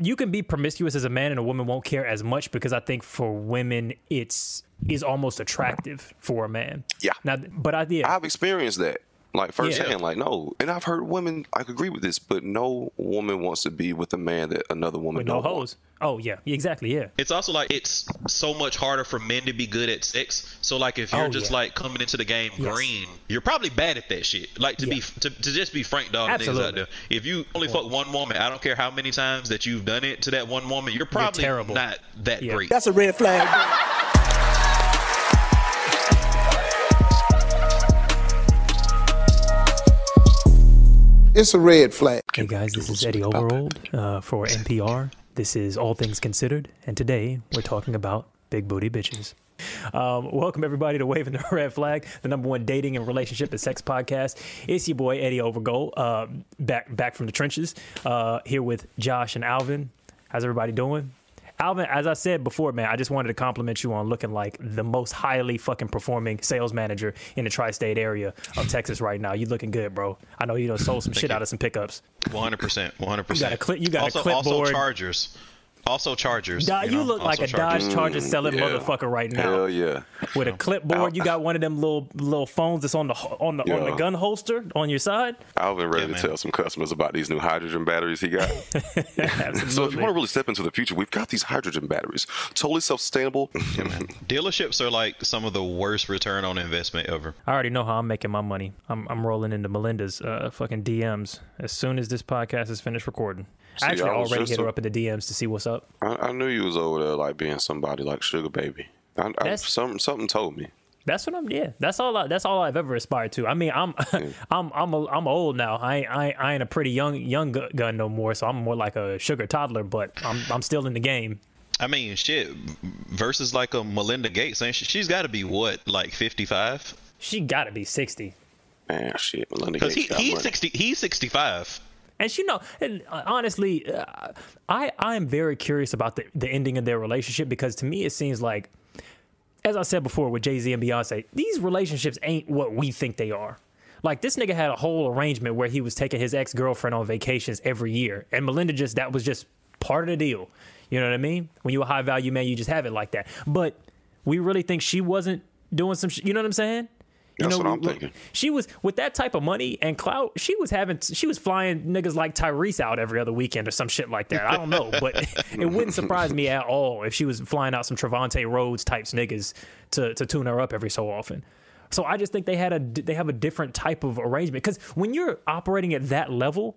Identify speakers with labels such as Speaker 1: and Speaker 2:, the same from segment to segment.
Speaker 1: you can be promiscuous as a man and a woman won't care as much because I think for women it's is almost attractive for a man.
Speaker 2: Yeah.
Speaker 1: Now, but I yeah,
Speaker 2: I've experienced that. Like firsthand,
Speaker 1: Yeah.
Speaker 2: like no, and I've heard women. I agree with this, but no woman wants to be with a man that another woman
Speaker 1: with no
Speaker 2: don't want.
Speaker 1: Hoes. Oh yeah, exactly. Yeah.
Speaker 3: It's also like it's so much harder for men to be good at sex. So like if you're
Speaker 1: Oh,
Speaker 3: just
Speaker 1: yeah.
Speaker 3: like coming into the game
Speaker 1: Yes.
Speaker 3: green, you're probably bad at that shit. Like to be to, to just be frank dog niggas out there. If you only fuck one woman, I don't care how many times that you've done it to that one woman, you're probably
Speaker 1: terrible.
Speaker 3: not that
Speaker 1: Yeah.
Speaker 3: great.
Speaker 4: That's a red flag.
Speaker 5: It's a red flag.
Speaker 1: Hey guys, this is Eddy Overold uh, for NPR. This is All Things Considered, and today we're talking about big booty bitches. Um, welcome everybody to Waving the Red Flag, the number one dating and relationship and sex podcast. It's your boy Eddy Overgold, uh, back back from the trenches, uh, here with Josh and Alvin. How's everybody doing? Alvin, as I said before, man, I just wanted to compliment you on looking like the most highly fucking performing sales manager in the tri-state area of Texas right now. You looking good, bro. I know you done sold some shit
Speaker 3: you.
Speaker 1: out of some pickups.
Speaker 3: 100%. 100%.
Speaker 1: You got a clip- you got a
Speaker 3: also,
Speaker 1: clipboard.
Speaker 3: Also Chargers. Also Chargers.
Speaker 1: Dog, you,
Speaker 3: know?
Speaker 1: look like a
Speaker 3: Chargers.
Speaker 1: Dodge Charger selling
Speaker 2: yeah.
Speaker 1: motherfucker right now.
Speaker 2: Hell yeah!
Speaker 1: With a clipboard, you got one of them little little phones that's on the on the on the gun holster on your side.
Speaker 2: I've been ready
Speaker 3: Yeah,
Speaker 2: to
Speaker 3: man.
Speaker 2: tell some customers about these new hydrogen batteries he got. so if you want to really step into the future, we've got these hydrogen batteries, totally self-sustainable.
Speaker 3: Dealerships are like some of the worst return on investment ever.
Speaker 1: I already know how I'm making my money. I'm I'm rolling into Melinda's uh, fucking DMs as soon as this podcast is finished recording. I
Speaker 2: See,
Speaker 1: actually
Speaker 2: I was
Speaker 1: already
Speaker 2: just
Speaker 1: hit her
Speaker 2: a-
Speaker 1: up in the DMs to see what's up.
Speaker 2: I, I knew you was over there like being somebody like Sugar Baby. I, I,
Speaker 1: That's-
Speaker 2: something something told me.
Speaker 1: That's what I'm. Yeah, that's all. I, that's all I've ever aspired to. I mean, I'm, I'm, I'm, a, I'm old now. I, ain't- I, I ain't a pretty young, young gun no more. So I'm more like a sugar toddler. But I'm, I'm still in the game.
Speaker 3: I mean, shit. Versus like a Melinda Gates, ain't she? She's got to be what, like 55?
Speaker 1: She got to be sixty.
Speaker 2: Man, shit, Melinda Gates.
Speaker 3: Because
Speaker 2: he,
Speaker 3: he's
Speaker 2: money.
Speaker 3: 60. He's 65.
Speaker 1: And you know, and uh, honestly, uh, I I am very curious about the, the ending of their relationship because to me it seems like, as I said before with Jay Z and Beyonce, these relationships ain't what we think they are. Like this nigga had a whole arrangement where he was taking his ex girlfriend on vacations every year, and Melinda just that was just part of the deal. You know what I mean? When you a high value man, you just have it like that. But we really think she wasn't doing some. Sh- you know what I'm saying? You
Speaker 2: That's
Speaker 1: know,
Speaker 2: what I'm
Speaker 1: we-
Speaker 2: thinking.
Speaker 1: She was with that type of money and clout. She was having, she was flying niggas like Tyrese out every other weekend or some shit like that. I don't know, but it wouldn't surprise me at all if she was flying out some Trevante Rhodes types niggas to to tune her up every so often. So I just think they had a they have a different type of arrangement because when you're operating at that level,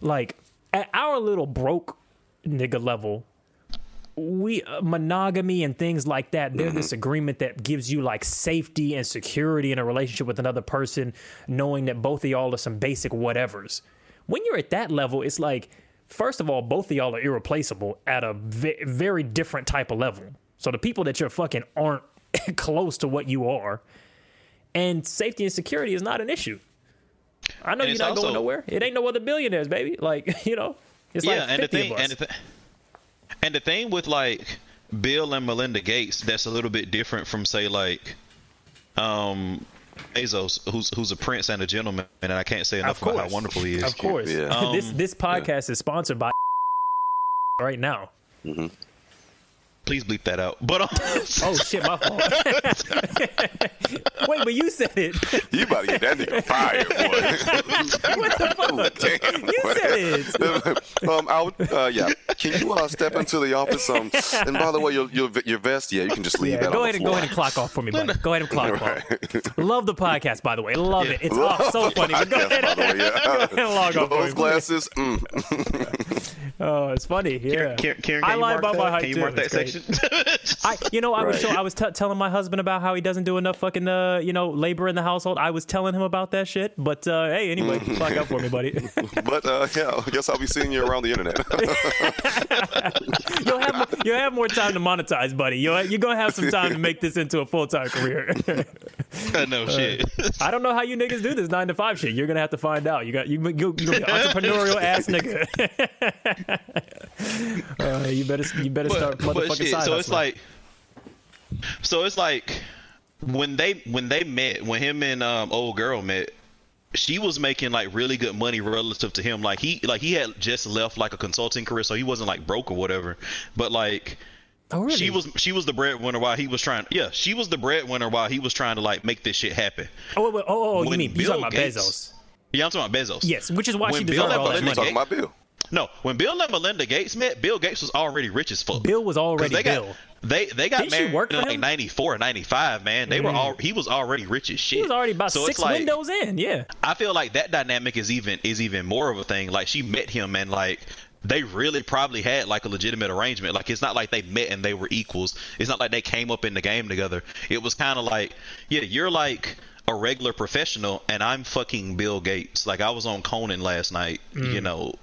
Speaker 1: like at our little broke nigga level, we uh, monogamy and things like that they're this agreement that gives you like safety and security in a relationship with another person knowing that both of y'all are some basic whatevers. When you're at that level it's like first of all both of y'all are irreplaceable at a very different type of level. So the people that you're fucking aren't close to what you are. And safety and security is not an issue. I know
Speaker 3: And
Speaker 1: you're not
Speaker 3: also-
Speaker 1: going nowhere. It ain't no other billionaires baby. Like you know it's
Speaker 3: yeah,
Speaker 1: like
Speaker 3: and the
Speaker 1: 50
Speaker 3: thing,
Speaker 1: of us.
Speaker 3: and the, th- and the thing with like Bill and Melinda Gates, that's a little bit different from say like, um, Bezos, who's who's a prince and a gentleman, and I can't say enough about how wonderful he is.
Speaker 1: Of course.
Speaker 2: Yeah.
Speaker 1: this
Speaker 3: Um,
Speaker 1: this podcast is sponsored by right now.
Speaker 3: Please bleep that out. But um,
Speaker 1: Oh shit, my fault. Wait, but you said it.
Speaker 2: You about to get that nigga fired, boy.
Speaker 1: What the fuck?
Speaker 2: Damn,
Speaker 1: You
Speaker 2: boy.
Speaker 1: said it.
Speaker 2: um, I would, uh, yeah. Can you uh, step into the office? Um, and by the way, your your, your vest, yeah, you can just leave
Speaker 1: Yeah,
Speaker 2: that
Speaker 1: go
Speaker 2: on
Speaker 1: ahead
Speaker 2: the
Speaker 1: and go ahead and clock off for me, buddy. Go ahead and clock
Speaker 2: Right.
Speaker 1: off. Love the podcast, by the way. Love it. It's oh, so funny. But go
Speaker 2: Podcast,
Speaker 1: ahead,
Speaker 2: by the way, yeah.
Speaker 1: go ahead and log off for
Speaker 2: Those
Speaker 1: me.
Speaker 2: glasses, mm.
Speaker 1: Oh, it's funny. Yeah. I
Speaker 3: you
Speaker 1: lie about
Speaker 3: that?
Speaker 1: my height
Speaker 3: Can you
Speaker 1: too.
Speaker 3: mark that section?
Speaker 1: I, you know, I was
Speaker 2: Right.
Speaker 1: I was t- telling my husband about how he doesn't do enough fucking, uh, you know, labor in the household. I was telling him about that shit. But uh, hey, anyway, clock out for me, buddy.
Speaker 2: but uh, yeah, I guess I'll be seeing you around the internet.
Speaker 1: you'll have more, you'll have more time to monetize, buddy. You'll, you're gonna have some time to make this into a full time career.
Speaker 3: no shit.
Speaker 1: I don't know how you niggas do this nine to five shit. You're gonna have to find out. You got you you, you entrepreneurial ass nigga. uh, you better you better start
Speaker 3: but, but
Speaker 1: motherfucking
Speaker 3: shit,
Speaker 1: side
Speaker 3: so it's
Speaker 1: hustling.
Speaker 3: like so it's like when they when they met when him and um old girl met she was making like really good money relative to him. Like he like he had just left like a consulting career, so he wasn't like broke or whatever. But like
Speaker 1: Oh, really?
Speaker 3: she was she was the breadwinner while he was trying. Yeah, she was the breadwinner while he was trying to like make this shit happen.
Speaker 1: Oh, wait, wait, oh, oh, you
Speaker 3: when
Speaker 1: mean you
Speaker 3: Bill
Speaker 1: talking about
Speaker 3: Gates-
Speaker 1: Bezos?
Speaker 3: Yeah, I'm talking about Bezos.
Speaker 1: Yes, which is why
Speaker 3: When
Speaker 1: she
Speaker 3: Bill
Speaker 1: deserved
Speaker 3: and
Speaker 1: all that money.
Speaker 2: talking about Bill.
Speaker 3: No, when Bill and Melinda Gates met, Bill Gates was already rich as fuck.
Speaker 1: Bill was already
Speaker 3: they
Speaker 1: Bill.
Speaker 3: Got, they they got
Speaker 1: Didn't she
Speaker 3: married
Speaker 1: work
Speaker 3: in
Speaker 1: for
Speaker 3: like
Speaker 1: him?
Speaker 3: 94 95, man. They were mm. all he was already rich as shit.
Speaker 1: He was already about
Speaker 3: so
Speaker 1: six
Speaker 3: it's like,
Speaker 1: windows in. Yeah.
Speaker 3: I feel like that dynamic is even is even more of a thing. Like she met him and like they really probably had like a legitimate arrangement. Like it's not like they met and they were equals. It's not like they came up in the game together. It was kind of like, yeah, you're like a regular professional and I'm fucking Bill Gates. Like I was on Conan last night, you know,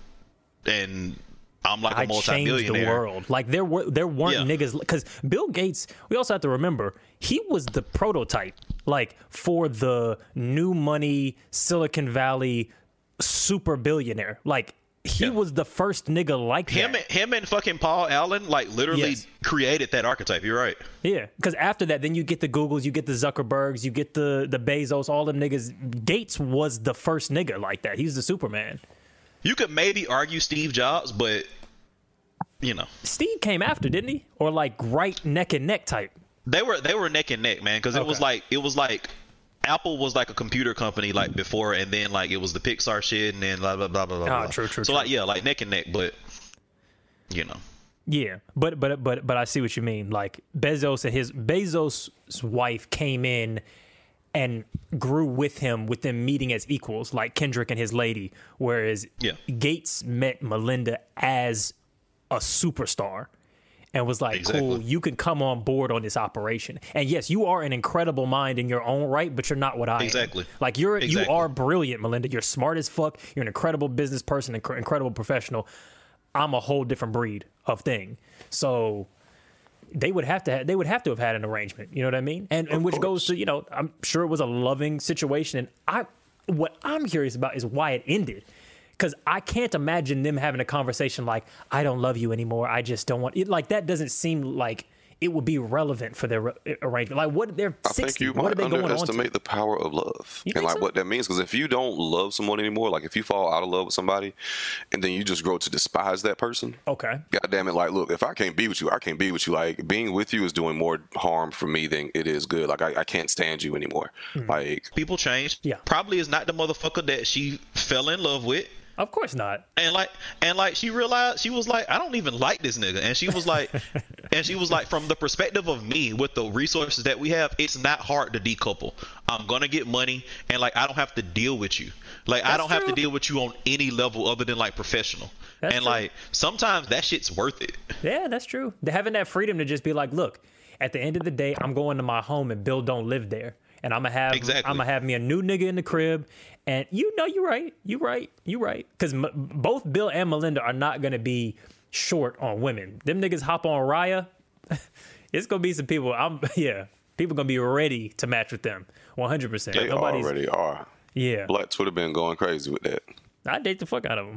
Speaker 3: and I'm like a
Speaker 1: Mm. I changed the world. Like there were there weren't
Speaker 3: Yeah.
Speaker 1: niggas because Bill Gates. We also have to remember he was the prototype, like for the new money Silicon Valley super billionaire. Like he
Speaker 3: Yeah.
Speaker 1: was the first nigga like
Speaker 3: Him,
Speaker 1: that.
Speaker 3: and, him and fucking Paul Allen like literally
Speaker 1: Yes.
Speaker 3: created that archetype. You're right.
Speaker 1: Yeah, because after that, then you get the Googles, you get the Zuckerbergs, you get the the Bezos, all them niggas. Gates was the first nigga like that. He's the Superman.
Speaker 3: You could maybe argue Steve Jobs, but you know.
Speaker 1: Steve came after, didn't he? Or like right neck and neck type.
Speaker 3: They were they were neck and neck, man, because it was like it was like Apple was like a computer company like before, and then like it was the Pixar shit, and then blah blah blah blah blah.
Speaker 1: Ah,
Speaker 3: blah.
Speaker 1: true, true,
Speaker 3: So
Speaker 1: true.
Speaker 3: like yeah, like neck and neck, but you know,
Speaker 1: Yeah, but but but but I see what you mean. Like Bezos and his Bezos' wife came in and grew with him with them meeting as equals, like Kendrick and his lady. Whereas
Speaker 3: Yeah.
Speaker 1: Gates met Melinda as a superstar and was like,
Speaker 3: Exactly.
Speaker 1: "Cool, you can come on board on this operation." And yes, you are an incredible mind in your own right, but you're not what I
Speaker 3: Exactly.
Speaker 1: am. Like you're you are brilliant, Melinda. You're smart as fuck. You're an incredible business person, inc- incredible professional. I'm a whole different breed of thing. So they would have to ha- they would have to have had an arrangement. You know what I mean? And and which goes to you know I'm sure it was a loving situation. And I what I'm curious about is why it ended. Because I can't imagine them having a conversation like I don't love you anymore. I just don't want it. Like that doesn't seem like it would be relevant for their uh, arrangement. Like what they're
Speaker 2: I think you
Speaker 1: What
Speaker 2: might
Speaker 1: they going on to?
Speaker 2: underestimate the power of love
Speaker 1: You
Speaker 2: and like
Speaker 1: so?
Speaker 2: what that means. Because if you don't love someone anymore, like if you fall out of love with somebody, and then you just grow to despise that person,
Speaker 1: Okay.
Speaker 2: God damn it! Like, look, if I can't be with you, I can't be with you. Like, being with you is doing more harm for me than it is good. Like, I, I can't stand you anymore. Hmm. Like,
Speaker 3: people change.
Speaker 1: Yeah.
Speaker 3: probably is not the motherfucker that she fell in love with.
Speaker 1: Of course not.
Speaker 3: And like, and like, she realized she was like, I don't even like this nigga. And she was like, and she was like, from the perspective of me, with the resources that we have, it's not hard to decouple. I'm gonna get money, and like, I don't have to deal with you. Like, I don't have to deal with you on any level other than like professional.
Speaker 1: That's
Speaker 3: and
Speaker 1: true.
Speaker 3: like, sometimes that shit's worth it.
Speaker 1: Yeah, that's true. Having that freedom to just be like, look, at the end of the day, I'm going to my home and Bill don't live there. And I'm gonna have
Speaker 3: Exactly.
Speaker 1: I'm gonna have me a new nigga in the crib, and you know you're right, You're right, You're right, because m- both Bill and Melinda are not gonna be short on women. Them niggas hop on Raya, it's gonna be some people. I'm yeah, people gonna be ready to match with them, 100. percent
Speaker 2: they
Speaker 1: Nobody's
Speaker 2: already are.
Speaker 1: yeah.
Speaker 2: Blacks would have been going crazy with that.
Speaker 1: I date the fuck out of them.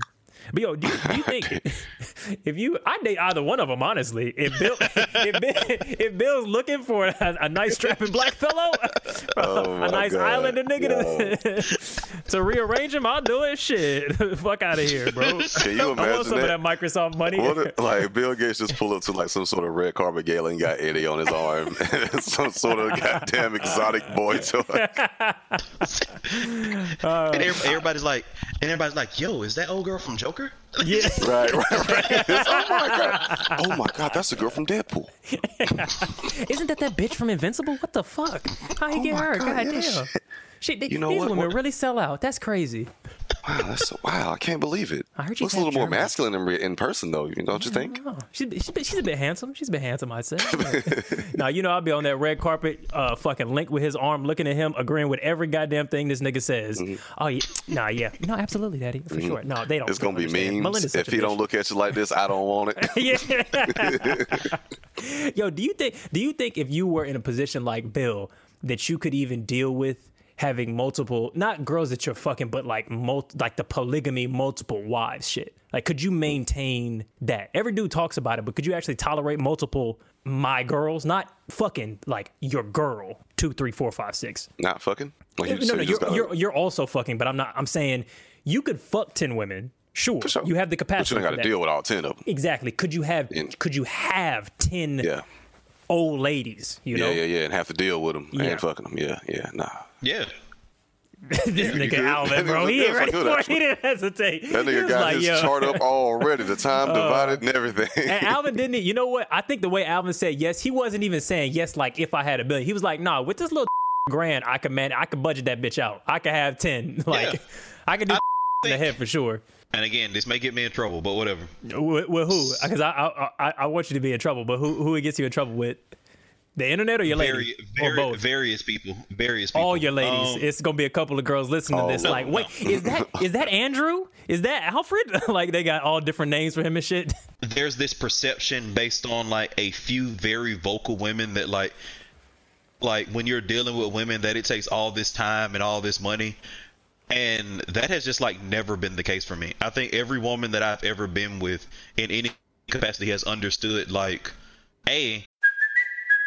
Speaker 1: But yo, do you, do you think if you I date either one of them honestly? If Bill if, Bill, if Bill's looking for a, a nice strapping black fellow,
Speaker 2: Oh
Speaker 1: a nice
Speaker 2: God.
Speaker 1: islander nigga to, to rearrange him, I'll do it. Shit, fuck out of here, bro.
Speaker 2: Can you
Speaker 1: I want
Speaker 2: imagine
Speaker 1: some of
Speaker 2: that?
Speaker 1: that Microsoft money.
Speaker 2: What if, like Bill Gates just pull up to like some sort of red carpet gala and got Eddy on his arm, some sort of goddamn exotic boy toy.
Speaker 1: Uh,
Speaker 3: and everybody's like, and everybody's like, yo, is that old girl from Joker?
Speaker 1: yeah,
Speaker 2: Right, right, right. Oh my god! Oh my god! That's the girl from Deadpool.
Speaker 1: isn't that that bitch from Invincible? What the fuck? How you
Speaker 2: Oh
Speaker 1: get her?
Speaker 2: God,
Speaker 1: God
Speaker 2: yeah,
Speaker 1: damn.
Speaker 2: shit.
Speaker 1: Shit, they-
Speaker 2: You know
Speaker 1: these
Speaker 2: what?
Speaker 1: women
Speaker 2: What-
Speaker 1: really sell out. That's crazy.
Speaker 2: Wow, that's so, wow! I can't believe it.
Speaker 1: I heard you
Speaker 2: Looks a little more masculine in, in person, though. You don't you think?
Speaker 1: She's, she's, she's a bit handsome. She's a bit handsome, I'd say. now, you know, I'll be on that red carpet, uh, fucking link with his arm, looking at him, agreeing with every goddamn thing this nigga says. Oh, yeah. Nah, yeah. No, absolutely, daddy. For sure. No, they don't.
Speaker 2: Mm-hmm. It's gonna be.
Speaker 1: Melinda's
Speaker 2: If he
Speaker 1: bitch.
Speaker 2: don't look at you like this, I don't want it.
Speaker 1: yeah. Yo, do you think, do you think if you were in a position like Bill, that you could even deal with having multiple not girls that you're fucking, but like mul- like the polygamy, multiple wives shit. Like, could you maintain that? Every dude talks about it, but could you actually tolerate multiple my girls, not fucking like your girl two, three, four, five, six?
Speaker 2: Not fucking. Like you
Speaker 1: no, no,
Speaker 2: you
Speaker 1: you're, you're you're also fucking, but I'm not. I'm saying you could fuck ten women. Sure,
Speaker 2: sure.
Speaker 1: you have the capacity
Speaker 2: but you got to deal with all ten of them.
Speaker 1: Exactly. Could you have?
Speaker 2: And-
Speaker 1: could you have ten
Speaker 2: Yeah.
Speaker 1: old ladies? You know,
Speaker 2: Yeah, yeah, yeah, and have to deal with them
Speaker 1: Yeah.
Speaker 2: and fucking them. Yeah, yeah, nah.
Speaker 3: Yeah.
Speaker 1: this nigga
Speaker 2: could.
Speaker 1: Alvin, bro, he
Speaker 2: nigga
Speaker 1: ain't ready for it. He didn't hesitate.
Speaker 2: That nigga
Speaker 1: was
Speaker 2: got
Speaker 1: like,
Speaker 2: his
Speaker 1: yo.
Speaker 2: chart up already, the time uh, divided and everything.
Speaker 1: And Alvin didn't. You know what? I think the way Alvin said yes, he wasn't even saying yes. Like if I had a billion, he was like, nah. With this little grand, I could man, I could budget that bitch out. I could have ten. Like
Speaker 3: Yeah.
Speaker 1: I could do
Speaker 3: I
Speaker 1: in the head for sure.
Speaker 3: And again, this may get me in trouble, but whatever.
Speaker 1: With, with who? Because I, I I I want you to be in trouble, but who who it gets you in trouble with? The internet or your lady
Speaker 3: Very,
Speaker 1: or both?
Speaker 3: various people. Various people.
Speaker 1: All your ladies.
Speaker 3: Um,
Speaker 1: it's gonna be a couple of girls listening to
Speaker 2: Oh,
Speaker 1: this.
Speaker 2: no,
Speaker 1: like,
Speaker 3: no.
Speaker 1: wait, is that is that Andrew? Is that Alfred? like they got all different names for him and shit.
Speaker 3: there's this perception based on like a few very vocal women that like like when you're dealing with women that it takes all this time and all this money and that has just like never been the case for me i think every woman that i've ever been with in any capacity has understood like a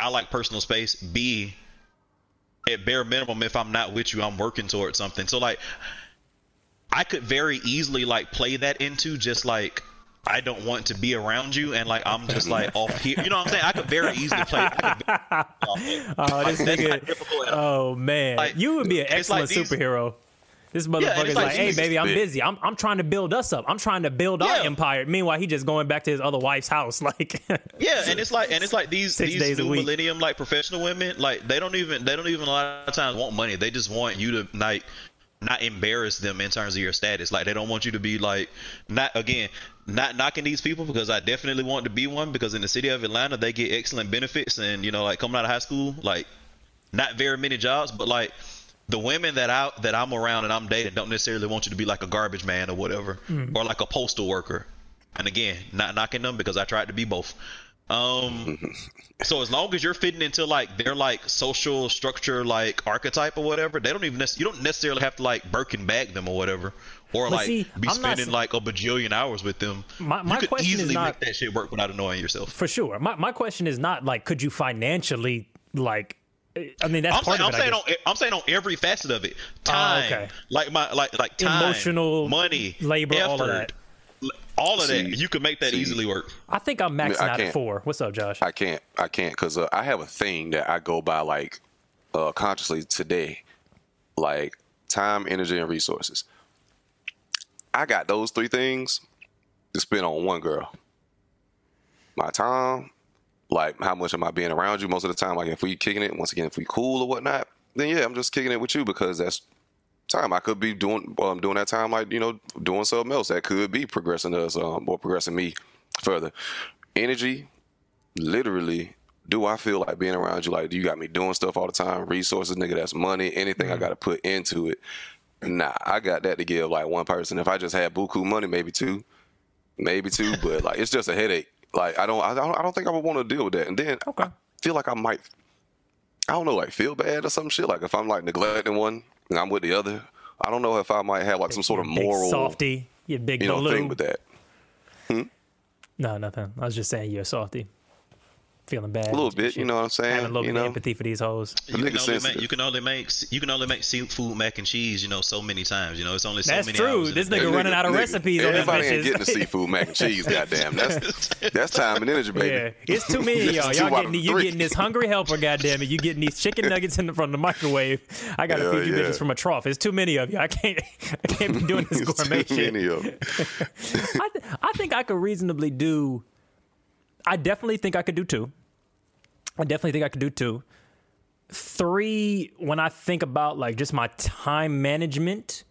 Speaker 3: I like personal space. B, at bare minimum, if I'm not with you, I'm working towards something. So like, I could very easily like play that into just like I don't want to be around you, and like I'm just like off here. You know what I'm saying? I could very easily play.
Speaker 1: Oh,
Speaker 3: Like,
Speaker 1: this nigga.
Speaker 3: difficult at all.
Speaker 1: Oh man,
Speaker 3: Like,
Speaker 1: you would be an
Speaker 3: it's like
Speaker 1: excellent
Speaker 3: these-
Speaker 1: superhero. This motherfucker's
Speaker 3: it's
Speaker 1: like,
Speaker 3: like
Speaker 1: hey baby, I'm busy. I'm I'm trying to build us up. I'm trying to build our empire. Meanwhile, he just going back to his other wife's house. Like,
Speaker 3: Yeah, and it's like and it's like these
Speaker 1: Six
Speaker 3: these new millennium like professional women like they don't even they don't even a lot of times want money. They just want you to like not embarrass them in terms of your status. Like they don't want you to be like not again not knocking these people because I definitely want to be one because in the city of Atlanta they get excellent benefits and you know like coming out of high school like not very many jobs but like the women that I that I'm around and I'm dating don't necessarily want you to be like a garbage man or whatever or like a postal worker. And again, not knocking them because I tried to be both. Um, so as long as you're fitting into like their like social structure, like archetype or whatever, they don't even nec- you don't necessarily have to like Birkin bag them or whatever, or
Speaker 1: But
Speaker 3: like
Speaker 1: see,
Speaker 3: be
Speaker 1: I'm
Speaker 3: spending
Speaker 1: s-
Speaker 3: like a bajillion hours with them.
Speaker 1: My- my
Speaker 3: you could
Speaker 1: question is
Speaker 3: easily
Speaker 1: not-
Speaker 3: make that shit work without annoying yourself.
Speaker 1: for sure. My my question is not like, could you financially like? I mean, that's
Speaker 3: I'm
Speaker 1: part
Speaker 3: saying,
Speaker 1: of
Speaker 3: I'm
Speaker 1: it. I
Speaker 3: saying
Speaker 1: guess.
Speaker 3: on I'm saying on every facet of it. Time,
Speaker 1: okay.
Speaker 3: like my like like time,
Speaker 1: Emotional,
Speaker 3: money,
Speaker 1: labor,
Speaker 3: effort,
Speaker 1: all of that.
Speaker 3: all of
Speaker 2: See,
Speaker 3: that. You could make that
Speaker 2: see.
Speaker 3: easily work.
Speaker 1: I think I'm maxing
Speaker 2: I
Speaker 1: out at four. What's up, Josh?
Speaker 2: I can't. I can't because uh, I have a thing that I go by like uh, consciously today, like time, energy, and resources. I got those three things to spend on one girl. My time, like how much am I being around you most of the time? Like if we kicking it, once again, if we cool or whatnot, then yeah, I'm just kicking it with you because that's time. I could be doing um, doing that time like you know doing something else that could be progressing us um, or progressing me further. Energy, literally, do I feel like being around you? Like, do you got me doing stuff all the time? Resources, nigga, that's money. Anything I got to put into it. Nah, I got that to give like one person. If I just had buku money, maybe two, maybe two. but like, it's just a headache. Like, I don't, I don't, I don't think I would want to deal with that. And then
Speaker 1: Okay.
Speaker 2: I feel like I might, I don't know, like feel bad or some shit. Like if I'm like neglecting one and I'm with the other, I don't know if I might have like some sort of moral,
Speaker 1: softy. You big
Speaker 2: you know,
Speaker 1: balloon.
Speaker 2: thing with that. Hmm?
Speaker 1: No, nothing. I was just saying you're a softy. Feeling bad.
Speaker 2: A little bit, you know what I'm saying?
Speaker 1: Having a little
Speaker 2: you
Speaker 1: bit of
Speaker 2: know,
Speaker 1: empathy for these hoes.
Speaker 3: You can, only make, you can only make you can only make seafood mac and cheese, you know, so many times. You know, it's only so
Speaker 1: That's
Speaker 3: many
Speaker 1: true.
Speaker 3: hours in
Speaker 1: This
Speaker 3: a day.
Speaker 1: nigga running out of recipes on his
Speaker 2: Everybody ain't getting the seafood mac and cheese. Goddamn, that's that's time and energy, baby.
Speaker 1: Yeah, it's too many of y'all. Y'all getting you
Speaker 2: three.
Speaker 1: getting this hungry helper, goddamn it. You getting these chicken nuggets in the, from the microwave. I gotta
Speaker 2: Hell
Speaker 1: feed you
Speaker 2: yeah.
Speaker 1: bitches from a trough. It's too many of you. I can't. I can't be doing this
Speaker 2: It's
Speaker 1: gourmet
Speaker 2: too
Speaker 1: shit.
Speaker 2: many of 'em.
Speaker 1: I, th- I think I could reasonably do. I definitely think I could do two. I definitely think I could do two. three, when I think about like just my time management,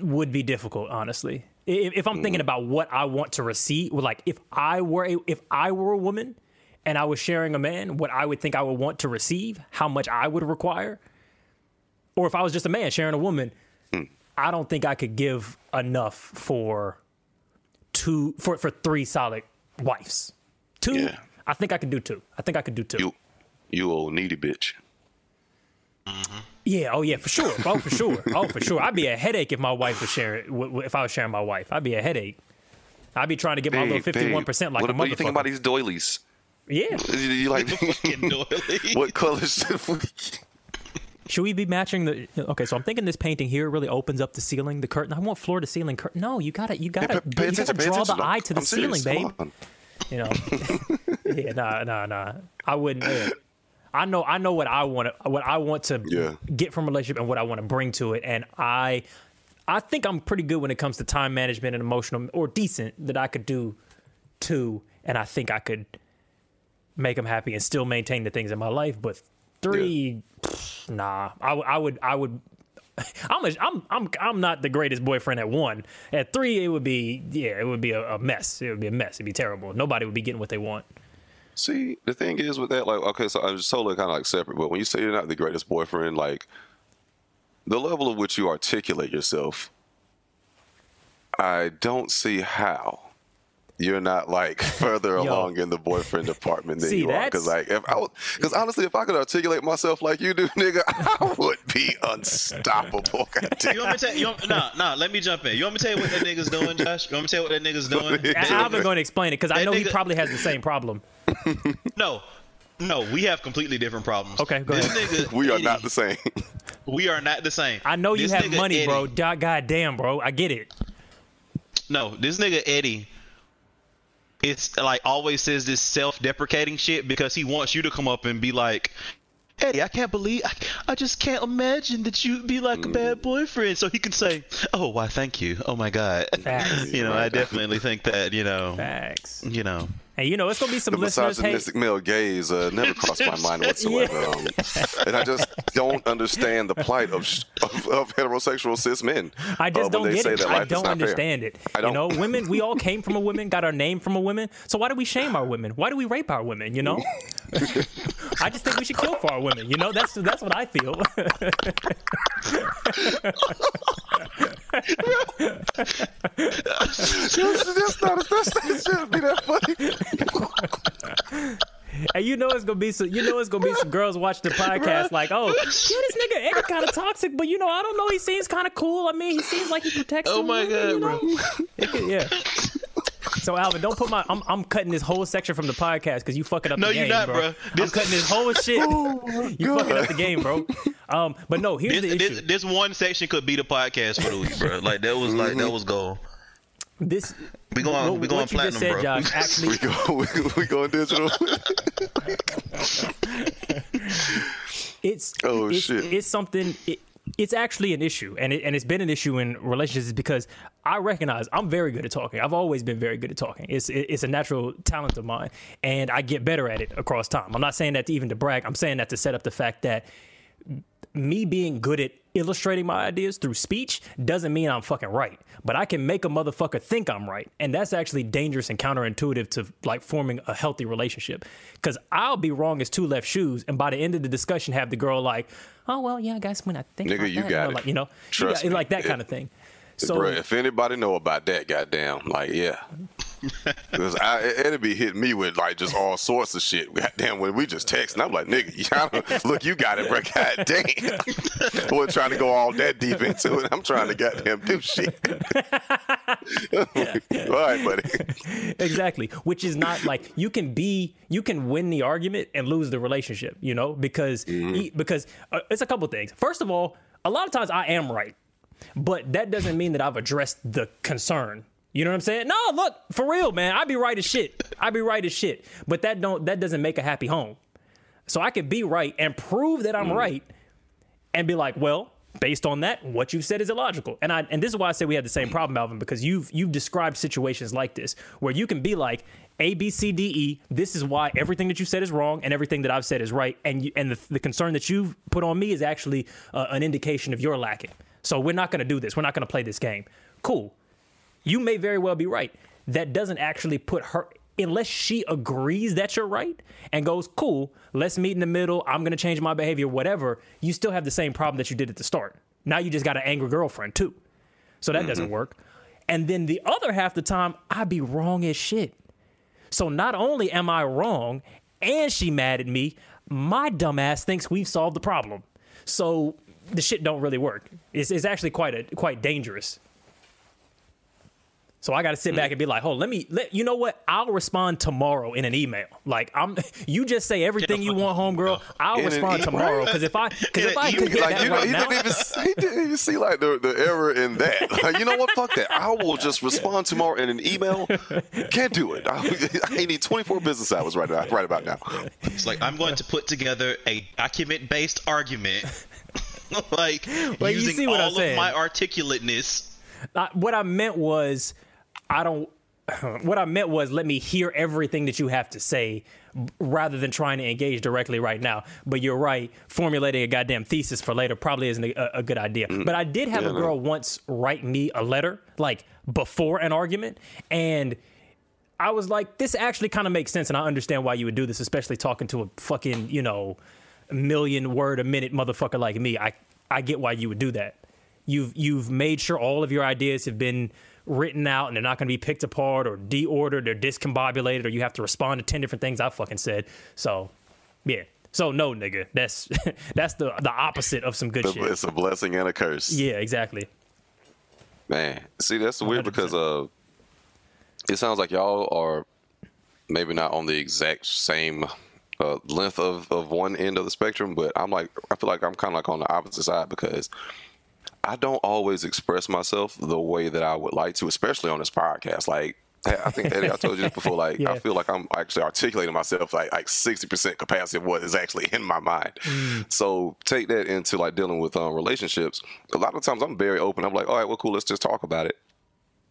Speaker 1: would be difficult. Honestly, if, if I'm thinking mm. about what I want to receive, like if I were a, if I were a woman and I was sharing a man, what I would think I would want to receive, how much I would require, or if I was just a man sharing a woman, mm. I don't think I could give enough for two for for three solid wives. Two,
Speaker 2: Yeah.
Speaker 1: I think I could do two. I think I could do two.
Speaker 2: You, you old needy bitch.
Speaker 1: Yeah, oh yeah, for sure. Oh, for sure. Oh, for sure. I'd be a headache if my wife was sharing. w- w- If I was sharing my wife, I'd be a headache. I'd be trying to get my little fifty-one percent like
Speaker 2: what,
Speaker 1: a
Speaker 2: what do you think about these doilies?
Speaker 1: yeah.
Speaker 2: You, you like
Speaker 3: Fucking doily.
Speaker 2: what colors? should we-
Speaker 1: Should we be matching the? Okay, so I'm thinking this painting here really opens up the ceiling, the curtain. I want floor to ceiling curtain. No, you gotta, you gotta,
Speaker 2: pay- pay
Speaker 1: you gotta draw the eye to the
Speaker 2: I'm
Speaker 1: ceiling,
Speaker 2: serious,
Speaker 1: babe. You know. yeah, nah, nah, nah. I wouldn't. yeah. I know, I know what I want to, what I want to
Speaker 2: Yeah.
Speaker 1: get from a relationship and what I want to bring to it, and I, I think I'm pretty good when it comes to time management and emotional, or decent that I could do two, and I think I could make them happy and still maintain the things in my life. But three, pff, nah, I, w- I would, I would. I'm, a, I'm I'm I'm not the greatest boyfriend at one. At three, it would be yeah, it would be a, a mess. It would be a mess. It'd be terrible. Nobody would be getting what they want.
Speaker 2: See, the thing is with that, like, okay, so I'm just totally kind of like separate. But when you say you're not the greatest boyfriend, like, the level of which you articulate yourself, I don't see how you're not like further along in the boyfriend department than
Speaker 1: See,
Speaker 2: you are. Because like, if I, because honestly, if I could articulate myself like you do, nigga, I would be unstoppable. Goddamn.
Speaker 3: You want me to tell you? Want, nah, nah. Let me jump in. You want me to tell you what that nigga's doing, Josh? You want me to tell you what that nigga's doing?
Speaker 1: I'm going to explain it because I
Speaker 3: That
Speaker 1: know he probably has the same problem.
Speaker 3: No, no. We have completely different problems.
Speaker 1: Okay, go
Speaker 3: this
Speaker 1: ahead.
Speaker 3: Nigga,
Speaker 2: We are
Speaker 3: Eddy,
Speaker 2: not the same.
Speaker 3: We are not the same.
Speaker 1: I know you
Speaker 3: This
Speaker 1: have
Speaker 3: nigga
Speaker 1: money, bro.
Speaker 3: Eddy-
Speaker 1: God, God damn, bro. I get it.
Speaker 3: No, this nigga Eddy. It's like always says this self-deprecating shit because he wants you to come up and be like, Eddy, I can't believe, I, I just can't imagine that you'd be like a
Speaker 1: Mm.
Speaker 3: bad boyfriend. So he can say, Oh, why? Thank you. Oh my god.
Speaker 1: Facts.
Speaker 3: you know, I definitely think that. You know,
Speaker 1: Facts.
Speaker 3: you know.
Speaker 1: And you know, it's gonna be some
Speaker 2: the
Speaker 1: listeners. Hey,
Speaker 2: misogynistic male gaze uh, never crossed my mind whatsoever. Um, and I just don't understand the plight of, of, of heterosexual cis men.
Speaker 1: I just
Speaker 2: uh,
Speaker 1: don't get it. I don't
Speaker 2: not fair.
Speaker 1: understand it.
Speaker 2: I
Speaker 1: You
Speaker 2: don't.
Speaker 1: know, women. We all came from a woman, got our name from a woman. So why do we shame our women? Why do we rape our women? You know. I just think we should kill for our women. You know, that's that's what I feel.
Speaker 2: That's, not, that's, that shouldn't be that funny.
Speaker 1: and you know it's gonna be some. You know it's gonna be some girls watch the podcast like, oh, yeah, this nigga Eddy kind of toxic, but you know, I don't know. He seems kind of cool. I mean, he seems like he protects.
Speaker 3: Oh my
Speaker 1: women,
Speaker 3: God,
Speaker 1: you
Speaker 3: bro.
Speaker 1: know? It could- yeah. So Alvin, don't put my. I'm, I'm cutting this whole section from the podcast because you fucking up
Speaker 3: No,
Speaker 1: the
Speaker 3: you're
Speaker 1: game,
Speaker 3: not,
Speaker 1: bro.
Speaker 3: bro.
Speaker 1: I'm
Speaker 3: This-
Speaker 1: cutting this whole shit. you fucking up the game, bro. Um, but no, here's
Speaker 3: This,
Speaker 1: the issue.
Speaker 3: this, this one section could be the podcast for the week, bro. Like that was like that was gold.
Speaker 1: This
Speaker 3: We going
Speaker 1: what,
Speaker 3: we going
Speaker 1: what just
Speaker 3: platinum,
Speaker 1: said,
Speaker 3: bro.
Speaker 1: Josh. Actually,
Speaker 2: We go, we, we going digital.
Speaker 1: it's
Speaker 2: Oh,
Speaker 1: it's,
Speaker 2: shit.
Speaker 1: it's something it, it's actually an issue and it, and it's been an issue in relationships because I recognize I'm very good at talking. I've always been very good at talking. It's it, it's a natural talent of mine and I get better at it across time. I'm not saying that to even to brag. I'm saying that to set up the fact that me being good at illustrating my ideas through speech doesn't mean I'm fucking right. But I can make a motherfucker think I'm right. And that's actually dangerous and counterintuitive to like forming a healthy relationship. Cause I'll be wrong as two left shoes. And by the end of the discussion, have the girl like, oh, well, yeah, I guess when I think
Speaker 2: Nigga,
Speaker 1: about
Speaker 2: you
Speaker 1: that,"
Speaker 2: got
Speaker 1: know,
Speaker 2: it.
Speaker 1: like, you know, you got- like that
Speaker 2: Yeah.
Speaker 1: kind of thing. So
Speaker 2: Bruh, if anybody know about that, goddamn, like yeah, because it'd be hitting me with like just all sorts of shit. Goddamn, when we just text, and I'm like, nigga, y'all, look, you got it, bro. Goddamn, wasn't trying to go all that deep into it. I'm trying to goddamn do shit. all right, buddy.
Speaker 1: exactly which is not like you can be you can win the argument and lose the relationship you know because e- because uh, it's a couple things first of all a lot of times i am right but that doesn't mean that i've addressed the concern you know what i'm saying no look for real man I'd be right as shit I'd be right as shit but that don't that doesn't make a happy home so i can be right and prove that i'm right and be like well based on that, what you've said is illogical. And I and this is why I say we have the same problem, Alvin, because you've you've described situations like this where you can be like A, B, C, D, E. This is why everything that you said is wrong, and everything that I've said is right. And you, and the, the concern that you've put on me is actually uh, an indication of your lacking. So we're not going to do this. We're not going to play this game. Cool. You may very well be right. That doesn't actually put her unless she agrees that you're right and goes, cool, let's meet in the middle. I'm going to change my behavior, whatever. You still have the same problem that you did at the start. Now you just got an angry girlfriend, too. So that doesn't mm-hmm. work. And then the other half the time, I'd be wrong as shit. So not only am I wrong and she mad at me, my dumbass thinks we've solved the problem. So the shit don't really work. It's, it's actually quite a, quite dangerous. So I got to sit back mm. and be like, "Hold, let me let you know what? I'll respond tomorrow in an email. Like I'm, you just say everything you want, homegirl. I'll
Speaker 2: In
Speaker 1: respond tomorrow because if I, because if I
Speaker 3: In
Speaker 1: could get
Speaker 2: like
Speaker 1: that
Speaker 2: you know,
Speaker 1: right
Speaker 2: he
Speaker 1: now,
Speaker 2: didn't even he didn't even see like the, the error in that. Like, you know what? Fuck that. I will just respond tomorrow in an email. Can't do it. I, I need 24 business hours right now, right about now.
Speaker 3: It's like I'm going to put together a document-based argument, like
Speaker 1: you
Speaker 3: using
Speaker 1: see what I'm
Speaker 3: all of
Speaker 1: saying.
Speaker 3: my articulateness.
Speaker 1: I, what I meant was, I don't. What I meant was, let me hear everything that you have to say, rather than trying to engage directly right now. But you're right. Formulating a goddamn thesis for later probably isn't a, a good idea. Mm. But I did have
Speaker 2: Yeah,
Speaker 1: a
Speaker 2: no.
Speaker 1: girl once write me a letter, like before an argument, and I was like, this actually kind of makes sense, and I understand why you would do this, especially talking to a fucking, you know, million word a minute motherfucker like me. I I get why you would do that. You've you've made sure all of your ideas have been written out and they're not going to be picked apart or deordered or discombobulated or you have to respond to 10 different things I fucking said. So, yeah. So no, nigga. That's that's the the opposite of some good shit.
Speaker 2: It's a blessing and a curse.
Speaker 1: Yeah, exactly.
Speaker 2: Man, see, that's weird because uh, it sounds like y'all are maybe not on the exact same uh, length of, of one end of the spectrum, but I'm like, I feel like I'm kind of like on the opposite side because I don't always express myself the way that I would like to, especially on this podcast. Like, I think Eddy, I told you this before. Like,
Speaker 1: Yeah.
Speaker 2: I feel like I'm actually articulating myself like like sixty percent capacity of what is actually in my mind. So take that into like dealing with um, relationships. A lot of times I'm very open. I'm like, all right, well, cool, let's just talk about it.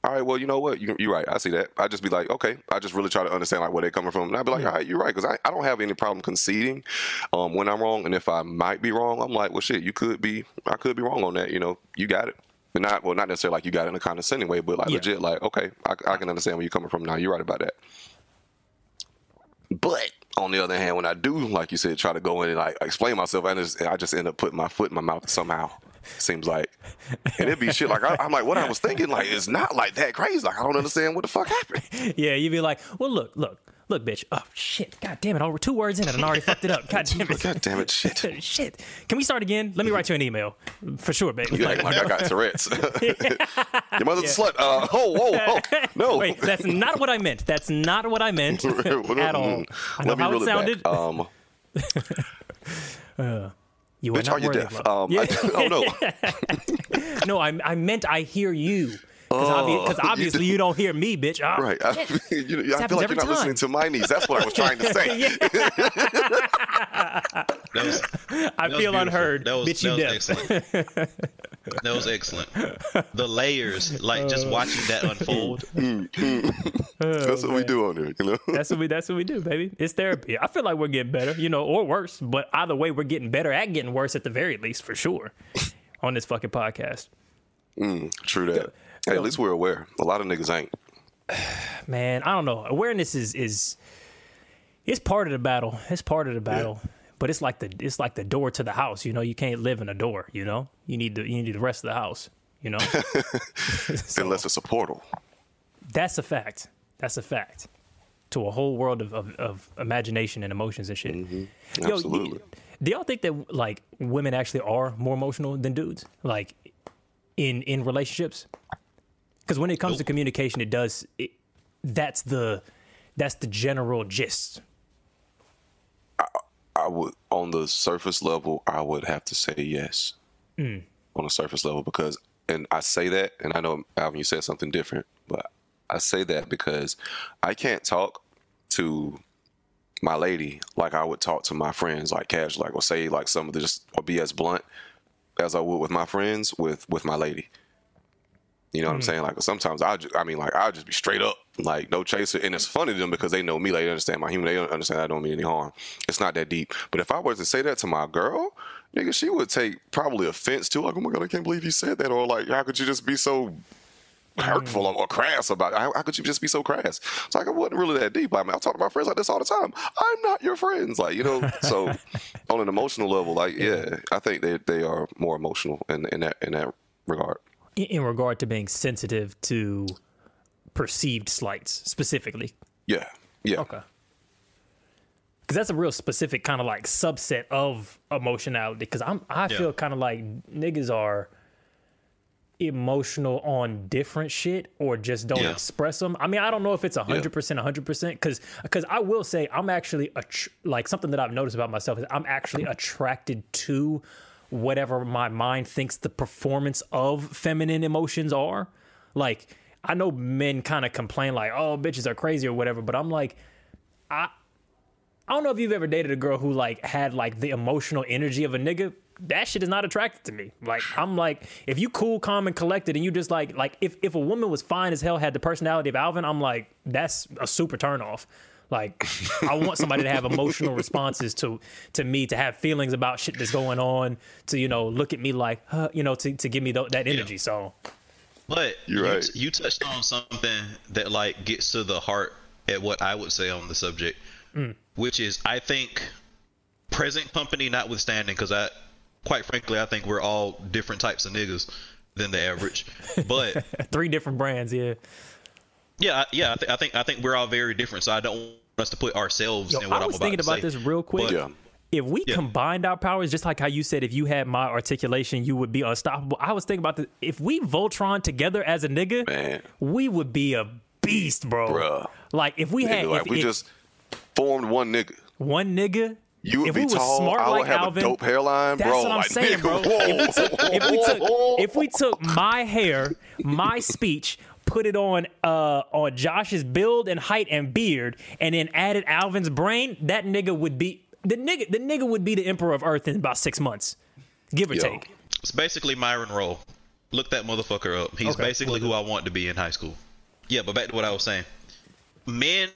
Speaker 2: All right, well, you know what? You, you're right. I see that. I just be like, okay. I just really try to understand like where they're coming from, and I'd be like, all right, you're right, because I, I don't have any problem conceding um, when I'm wrong, and if I might be wrong, I'm like, well, shit, you could be, I could be wrong on that. You know, you got it. But not well, not necessarily like you got it in a condescending way, but like
Speaker 1: Yeah.
Speaker 2: legit, like, okay, I, I can understand where you're coming from now. You're right about that. But on the other hand, when I do, like you said, try to go in and like explain myself, I just I just end up putting my foot in my mouth somehow. Seems like, and it'd be shit like I, I'm like, what I was thinking, like it's not like that crazy. Like I don't understand what the fuck happened.
Speaker 1: Yeah, you'd be like, well, look, look, look, bitch. Oh shit, god damn it! Over two words in it, and I already fucked it up. God damn it.
Speaker 2: God damn it, shit.
Speaker 1: shit. Can we start again? Let me write you an email for sure, baby.
Speaker 2: You acting like I got Tourette's. Your mother's a slut. Uh, oh, whoa, oh, no.
Speaker 1: Wait, that's not what I meant. That's not what I meant at all. I know
Speaker 2: Let me
Speaker 1: how it
Speaker 2: it
Speaker 1: sounded.
Speaker 2: back. Um,
Speaker 1: you
Speaker 2: bitch,
Speaker 1: not
Speaker 2: are you deaf? Um,
Speaker 1: yeah.
Speaker 2: I, oh no.
Speaker 1: no, I, I meant I hear you. Because oh,
Speaker 2: you
Speaker 1: obviously you don't hear me, bitch.
Speaker 2: Oh, Right. I, you, I feel like you're not
Speaker 1: time.
Speaker 2: listening to my niece. That's what I was trying to say.
Speaker 3: That was,
Speaker 1: I
Speaker 3: that was
Speaker 1: feel
Speaker 3: beautiful.
Speaker 1: unheard.
Speaker 3: That was,
Speaker 1: bitch, you
Speaker 3: that was excellent. that was excellent. The layers, like just uh. watching that unfold. Mm, mm.
Speaker 2: Oh, that's what we do on there, you know?
Speaker 1: That's what we. That's what we do, baby. It's therapy. I feel like we're getting better, you know, or worse. But either way, we're getting better at getting worse at the very least, for sure, on this fucking podcast.
Speaker 2: Mm, true that. Hey, at least we're aware. A lot of niggas ain't.
Speaker 1: Man, I don't know. Awareness is is it's part of the battle. It's part of the battle. But it's like the it's like the door to the house. You know, you can't live in a door. You know, you need the you need the rest of the house. You know, So,
Speaker 2: Unless it's a portal.
Speaker 1: that's a fact. That's a fact. To a whole world of, of, of imagination and emotions and shit. Yo,
Speaker 2: Mm-hmm. Absolutely.
Speaker 1: do y'all think that like women actually are more emotional than dudes? Like in in relationships? Because when it comes to communication, it does. It, that's the that's the general gist.
Speaker 2: I I, would, on the surface level, I would have to say yes.
Speaker 1: Mm.
Speaker 2: On the surface level, because, and I say that, and I know, Alvin, you said something different, but I say that because I can't talk to my lady like I would talk to my friends, like casual, like, or say, like, some of the just, or be as blunt. as I would with my friends with with my lady. You know what I'm mm. saying? Like sometimes I just, I mean, like I'll just be straight up, like no chaser, and it's funny to them because they know me, like they understand my human, they don't understand I don't mean any harm. It's not that deep. But if I was to say that to my girl, nigga, she would take probably offense to, like, oh my god, I can't believe you said that, or like, how could you just be so hurtful or, or crass about it? How, how could you just be so crass? It's like I wasn't really that deep. I mean, I talk to my friends like this all the time. I'm not your friends, like you know. So on an emotional level, like yeah, I think they they are more emotional in in that in that regard.
Speaker 1: In, regard to being sensitive to perceived slights specifically.
Speaker 2: Yeah, yeah.
Speaker 1: Okay. Because that's a real specific kind of like subset of emotionality. Because I'm, I
Speaker 3: Yeah.
Speaker 1: feel kind of like niggas are emotional on different shit or just don't
Speaker 2: Yeah.
Speaker 1: express them. I mean, I don't know if it's a hundred percent, a hundred percent. Because, because I will say I'm actually attr like something that I've noticed about myself is I'm actually attracted to whatever my mind thinks the performance of feminine emotions are. Like, I know men kind of complain like, "Oh, bitches are crazy" or whatever, but I'm like, I I don't know if you've ever dated a girl who like had like the emotional energy of a nigga. That shit is not attractive to me. Like I'm like, if you cool, calm, and collected, and you just like like if if a woman was fine as hell, had the personality of Alvin, I'm like, that's a super turn off. Like I want somebody to have emotional responses to to me, to have feelings about shit that's going on, to you know look at me like, huh, you know, to to give me th- that energy. So
Speaker 3: But
Speaker 2: You're
Speaker 3: you,
Speaker 2: right.
Speaker 3: you touched on something that like gets to the heart at what I would say on the subject, mm. which is I think present company notwithstanding, because I, quite frankly, I think we're all different types of niggas than the average. But
Speaker 1: three different brands, yeah.
Speaker 3: Yeah, I- yeah, I, th- I think I think we're all very different. So I don't want us to put ourselves
Speaker 1: Yo,
Speaker 3: in what
Speaker 1: I was
Speaker 3: about
Speaker 1: thinking about this real quick.
Speaker 3: But-
Speaker 2: Yeah.
Speaker 1: If we
Speaker 3: Yeah.
Speaker 1: combined our powers, just like how you said, if you had my articulation, you would be unstoppable. I was thinking about this. If we Voltron together as a nigga,
Speaker 2: Man.
Speaker 1: we would be a beast, bro.
Speaker 2: Bruh.
Speaker 1: Like if we had
Speaker 2: like
Speaker 1: if,
Speaker 2: we
Speaker 1: if
Speaker 2: just formed one nigga.
Speaker 1: one nigga.
Speaker 2: You would
Speaker 1: if
Speaker 2: be
Speaker 1: we
Speaker 2: tall.
Speaker 1: smart
Speaker 2: I would
Speaker 1: like
Speaker 2: have
Speaker 1: Alvin,
Speaker 2: a dope hairline,
Speaker 1: That's
Speaker 2: bro.
Speaker 1: what I'm
Speaker 2: like,
Speaker 1: saying,
Speaker 2: nigga,
Speaker 1: bro. If we, took, if we took if we took my hair, my speech, put it on uh on Josh's build and height and beard, and then added Alvin's brain, that nigga would be the nigga. The nigga would be the emperor of Earth in about six months, give or
Speaker 2: Yo.
Speaker 1: take.
Speaker 3: It's basically Myron Rolle. Look that motherfucker up. He's
Speaker 1: Okay,
Speaker 3: basically who I want to be in high school. Yeah, but back to what I was saying. Men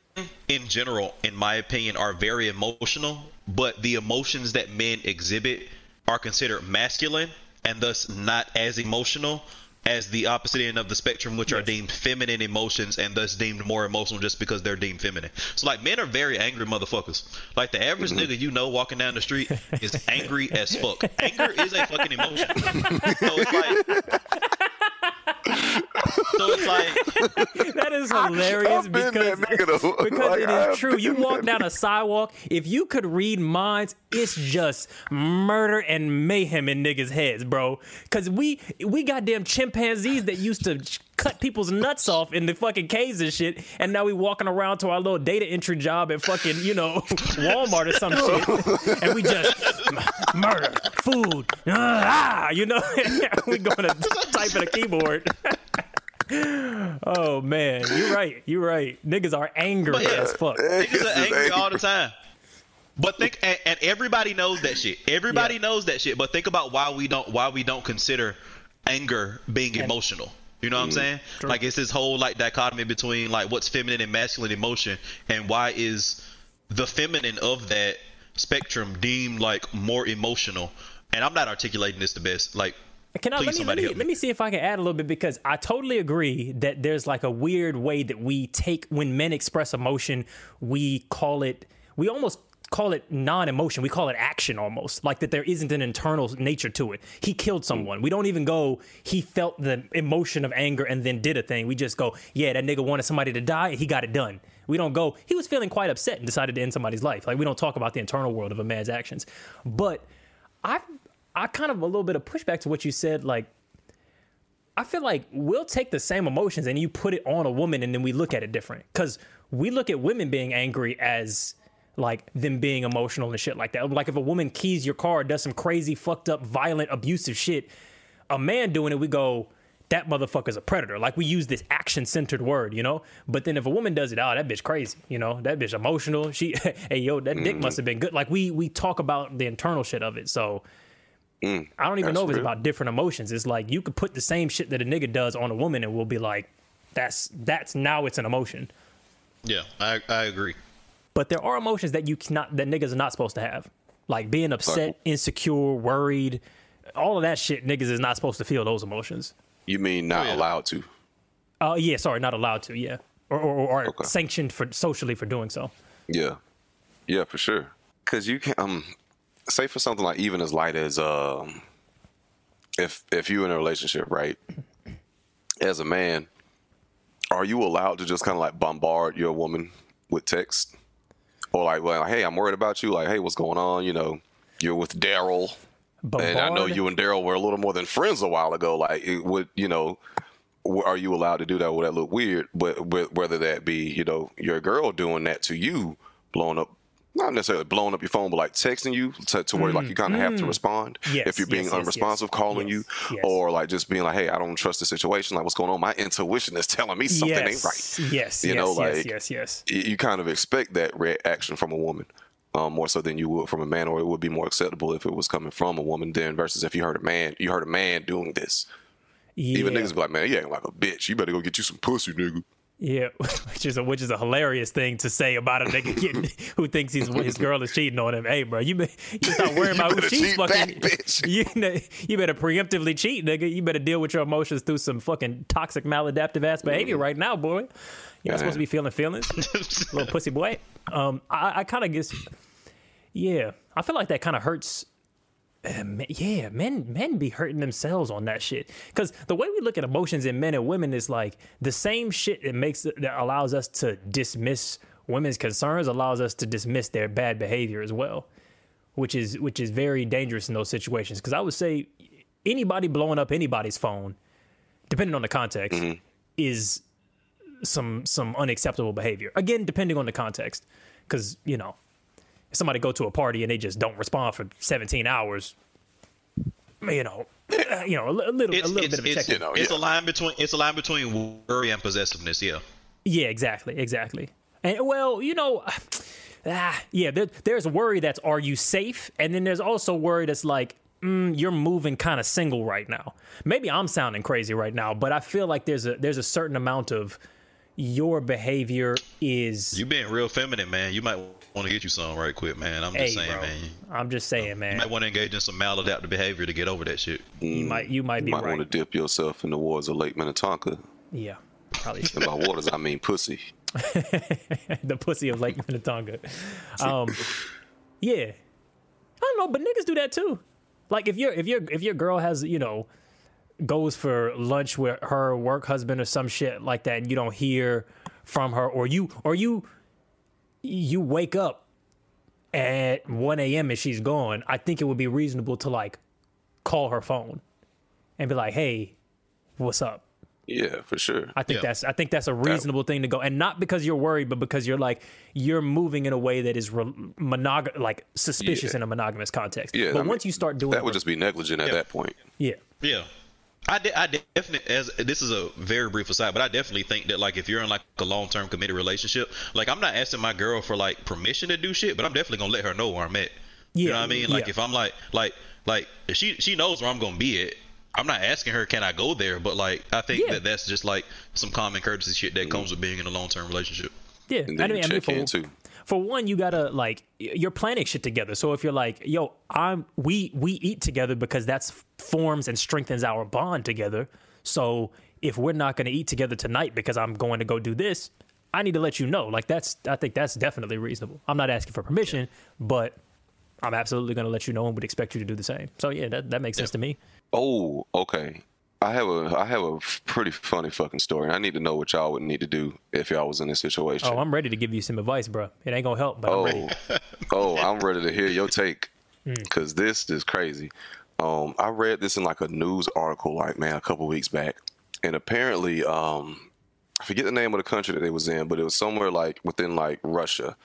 Speaker 3: in general, in my opinion, are very emotional, but the emotions that men exhibit are considered masculine and thus not as emotional as the opposite end of the spectrum, which are deemed feminine emotions and thus deemed more emotional just because they're deemed feminine. So, like, men are very angry motherfuckers. Like, the average mm-hmm. nigga you know walking down the street is angry as fuck. Anger is a fucking emotion. So it's like. So it's like
Speaker 1: That is hilarious
Speaker 2: I've
Speaker 1: because,
Speaker 2: that nigga,
Speaker 1: because
Speaker 2: Like,
Speaker 1: it
Speaker 2: I
Speaker 1: is
Speaker 2: have
Speaker 1: true. You walk
Speaker 2: that
Speaker 1: down a sidewalk, if you could read minds, it's just murder and mayhem in niggas' heads, bro. Because we we got damn chimpanzees that used to cut people's nuts off in the fucking caves and shit, and now we walking around to our little data entry job at fucking you know Walmart or some shit, and we just murder, food, ah, you know, we going to type in a keyboard. Oh man, you're right. You're right. Niggas are angry
Speaker 3: But yeah.
Speaker 1: as fuck.
Speaker 3: Niggas are angry
Speaker 2: angry.
Speaker 3: all the time. But think, and, and everybody knows that shit. Everybody
Speaker 1: Yeah.
Speaker 3: knows that shit. But think about why we don't, why we don't consider anger being emotional. You know what I'm saying? Like it's this whole like dichotomy between like what's feminine and masculine emotion, and why is the feminine of that spectrum deemed like more emotional? And I'm not articulating this the best. Like,
Speaker 1: Can I let me, let me let
Speaker 3: me.
Speaker 1: me see if I can add a little bit because I totally agree that there's like a weird way that we take when men express emotion, we call it we almost call it non-emotion. We call it action almost. Like that there isn't an internal nature to it. He killed someone. We don't even go he felt the emotion of anger and then did a thing. We just go, yeah, that nigga wanted somebody to die, and he got it done. We don't go, he was feeling quite upset and decided to end somebody's life. Like we don't talk about the internal world of a man's actions. But I I kind of a little bit of pushback to what you said. Like, I feel like we'll take the same emotions and you put it on a woman, and then we look at it different because we look at women being angry as like them being emotional and shit like that. Like if a woman keys your car, does some crazy, fucked up, violent, abusive shit, a man doing it, we go. That motherfucker's a predator. Like we use this action centered word, you know. But then if a woman does it, oh, that bitch crazy, you know. That bitch emotional. She, hey yo, that dick mm. must have been good. Like we we talk about the internal shit of it. So I don't even know if it's
Speaker 2: real.
Speaker 1: about different emotions. It's like you could put the same shit that a nigga does on a woman and we'll be like, that's that's now it's an emotion.
Speaker 3: Yeah, I I agree.
Speaker 1: But there are emotions that you cannot that niggas are not supposed to have. Like being upset, insecure, worried, all of that shit niggas is not supposed to feel those emotions.
Speaker 2: You mean not
Speaker 3: yeah.
Speaker 2: allowed to?
Speaker 1: Oh yeah, sorry, not allowed to, yeah. Or or, or
Speaker 2: Okay.
Speaker 1: sanctioned for socially for doing so.
Speaker 2: Yeah, yeah, for sure. Because you can, um, say for something like even as light as um, if if you're in a relationship, right? As a man, are you allowed to just kind of like bombard your woman with text, or like, well, hey, I'm worried about you. Like, hey, what's going on? You know, you're with Daryl, and I know you and Daryl were a little more than friends a while ago. Like, it would you know? Are you allowed to do that? Would that look weird? But but whether that be, you know, your girl doing that to you, blowing up, not necessarily blowing up your phone, but like texting you to, to where like you kind of have to respond
Speaker 1: Mm, Yes,
Speaker 2: if you're being
Speaker 1: yes,
Speaker 2: unresponsive,
Speaker 1: yes.
Speaker 2: calling you, or like just being like, hey, I don't trust the situation. Like, what's going on? My intuition is telling me something ain't right.
Speaker 1: Yes,
Speaker 2: You
Speaker 1: yes,
Speaker 2: know,
Speaker 1: yes,
Speaker 2: like-
Speaker 1: yes, yes.
Speaker 2: You kind of expect that reaction from a woman. Um, more so than you would from a man, or it would be more acceptable if it was coming from a woman. Then versus if you heard a man, you heard a man doing this.
Speaker 1: Yeah.
Speaker 2: Even niggas be like, man, you acting like a bitch. You better go get you some pussy, nigga.
Speaker 1: Yeah, which is a which is a hilarious thing to say about a nigga getting, who thinks he's his girl is cheating on him. Hey, bro, you be, you stop worrying
Speaker 2: You
Speaker 1: about who she's
Speaker 2: back,
Speaker 1: fucking.
Speaker 2: bitch.
Speaker 1: You you better preemptively cheat, nigga. You better deal with your emotions through some fucking toxic maladaptive ass behavior right now, boy. You're not supposed to be feeling feelings, little pussy boy. Um, I, I kind of guess, yeah, I feel like that kind of hurts uh, yeah, men men be hurting themselves on that shit. Because the way we look at emotions in men and women is like the same shit that makes that allows us to dismiss women's concerns allows us to dismiss their bad behavior as well, which is which is very dangerous in those situations. Because I would say anybody blowing up anybody's phone, depending on the context, is some some unacceptable behavior. Again, depending on the context, because you know if somebody go to a party and they just don't respond for 17 hours, you know, uh, you know, a, a little,
Speaker 3: It's,
Speaker 1: a little
Speaker 3: it's,
Speaker 1: bit of a
Speaker 3: it's,
Speaker 1: check.
Speaker 2: You know,
Speaker 3: it's
Speaker 2: yeah.
Speaker 3: a line between it's a line between worry and possessiveness. Yeah.
Speaker 1: Yeah, exactly, exactly. And well, you know, ah, yeah, there, there's worry that's are you safe, and then there's also worry that's like. Mm, you're moving kind of single right now. Maybe I'm sounding crazy right now, but I feel like there's a there's a certain amount of your behavior is
Speaker 3: You being real feminine, man. You might want to get you some right quick, man. I'm
Speaker 1: hey,
Speaker 3: just saying,
Speaker 1: bro.
Speaker 3: man.
Speaker 1: I'm just saying,
Speaker 3: You
Speaker 1: man.
Speaker 3: might want to engage in some maladaptive behavior to get over that shit.
Speaker 1: You might you might be
Speaker 2: You might
Speaker 1: right.
Speaker 2: want to dip yourself in the waters of Lake Minnetonka.
Speaker 1: Yeah, probably should.
Speaker 2: And by waters, I mean pussy.
Speaker 1: the pussy of Lake Minnetonka. Um, yeah, I don't know, but niggas do that too. Like if your if your if your girl has you know goes for lunch with her work husband or some shit like that, and you don't hear from her, or you or you you wake up at one a.m. and she's gone. I think it would be reasonable to like call her phone and be like, "Hey, what's up?"
Speaker 2: Yeah, for sure.
Speaker 1: I think
Speaker 3: Yeah.
Speaker 1: that's I think that's a reasonable thing to go, and not because you're worried, but because you're like you're moving in a way that is re- monog like suspicious
Speaker 2: Yeah.
Speaker 1: in a monogamous context.
Speaker 2: Yeah,
Speaker 1: but
Speaker 2: I mean,
Speaker 1: once you start doing
Speaker 2: that
Speaker 1: it,
Speaker 2: would just be negligent at
Speaker 3: Yeah.
Speaker 2: that point.
Speaker 1: yeah,
Speaker 3: Yeah. I, de- I definitely as this is a very brief aside, but I definitely think that like if you're in like a long term committed relationship, like I'm not asking my girl for like permission to do shit, but I'm definitely gonna let her know where I'm at.
Speaker 1: Yeah, you
Speaker 3: know what I mean? Like
Speaker 1: yeah.
Speaker 3: if I'm like like like if she she knows where I'm gonna be at. I'm not asking her can I go there, but like I think
Speaker 1: Yeah.
Speaker 3: that that's just like some common courtesy shit that mm-hmm. comes with being in a long term relationship.
Speaker 1: yeah.
Speaker 2: And then
Speaker 1: I
Speaker 2: you
Speaker 1: mean, I mean,
Speaker 2: check in
Speaker 1: for,
Speaker 2: too.
Speaker 1: For one, you gotta like you're planning shit together. So if you're like, yo, I'm we we eat together because that's forms and strengthens our bond together. So if we're not gonna eat together tonight because I'm going to go do this, I need to let you know. Like that's I think that's definitely reasonable. I'm not asking for permission, but I'm absolutely gonna let you know and would expect you to do the same. So yeah, that that makes sense to me.
Speaker 2: Oh, okay. I have a I have a pretty funny fucking story. and I need to know what y'all would need to do if y'all was in this situation.
Speaker 1: Oh, I'm ready to give you some advice, bro. It ain't gonna help, but I'm ready.
Speaker 2: Oh, oh, I'm ready to hear your take
Speaker 1: Mm.
Speaker 2: because this is crazy. Um, I read this in like a news article, like man, a couple weeks back, and apparently, um, I forget the name of the country that it was in, but it was somewhere like within like Russia.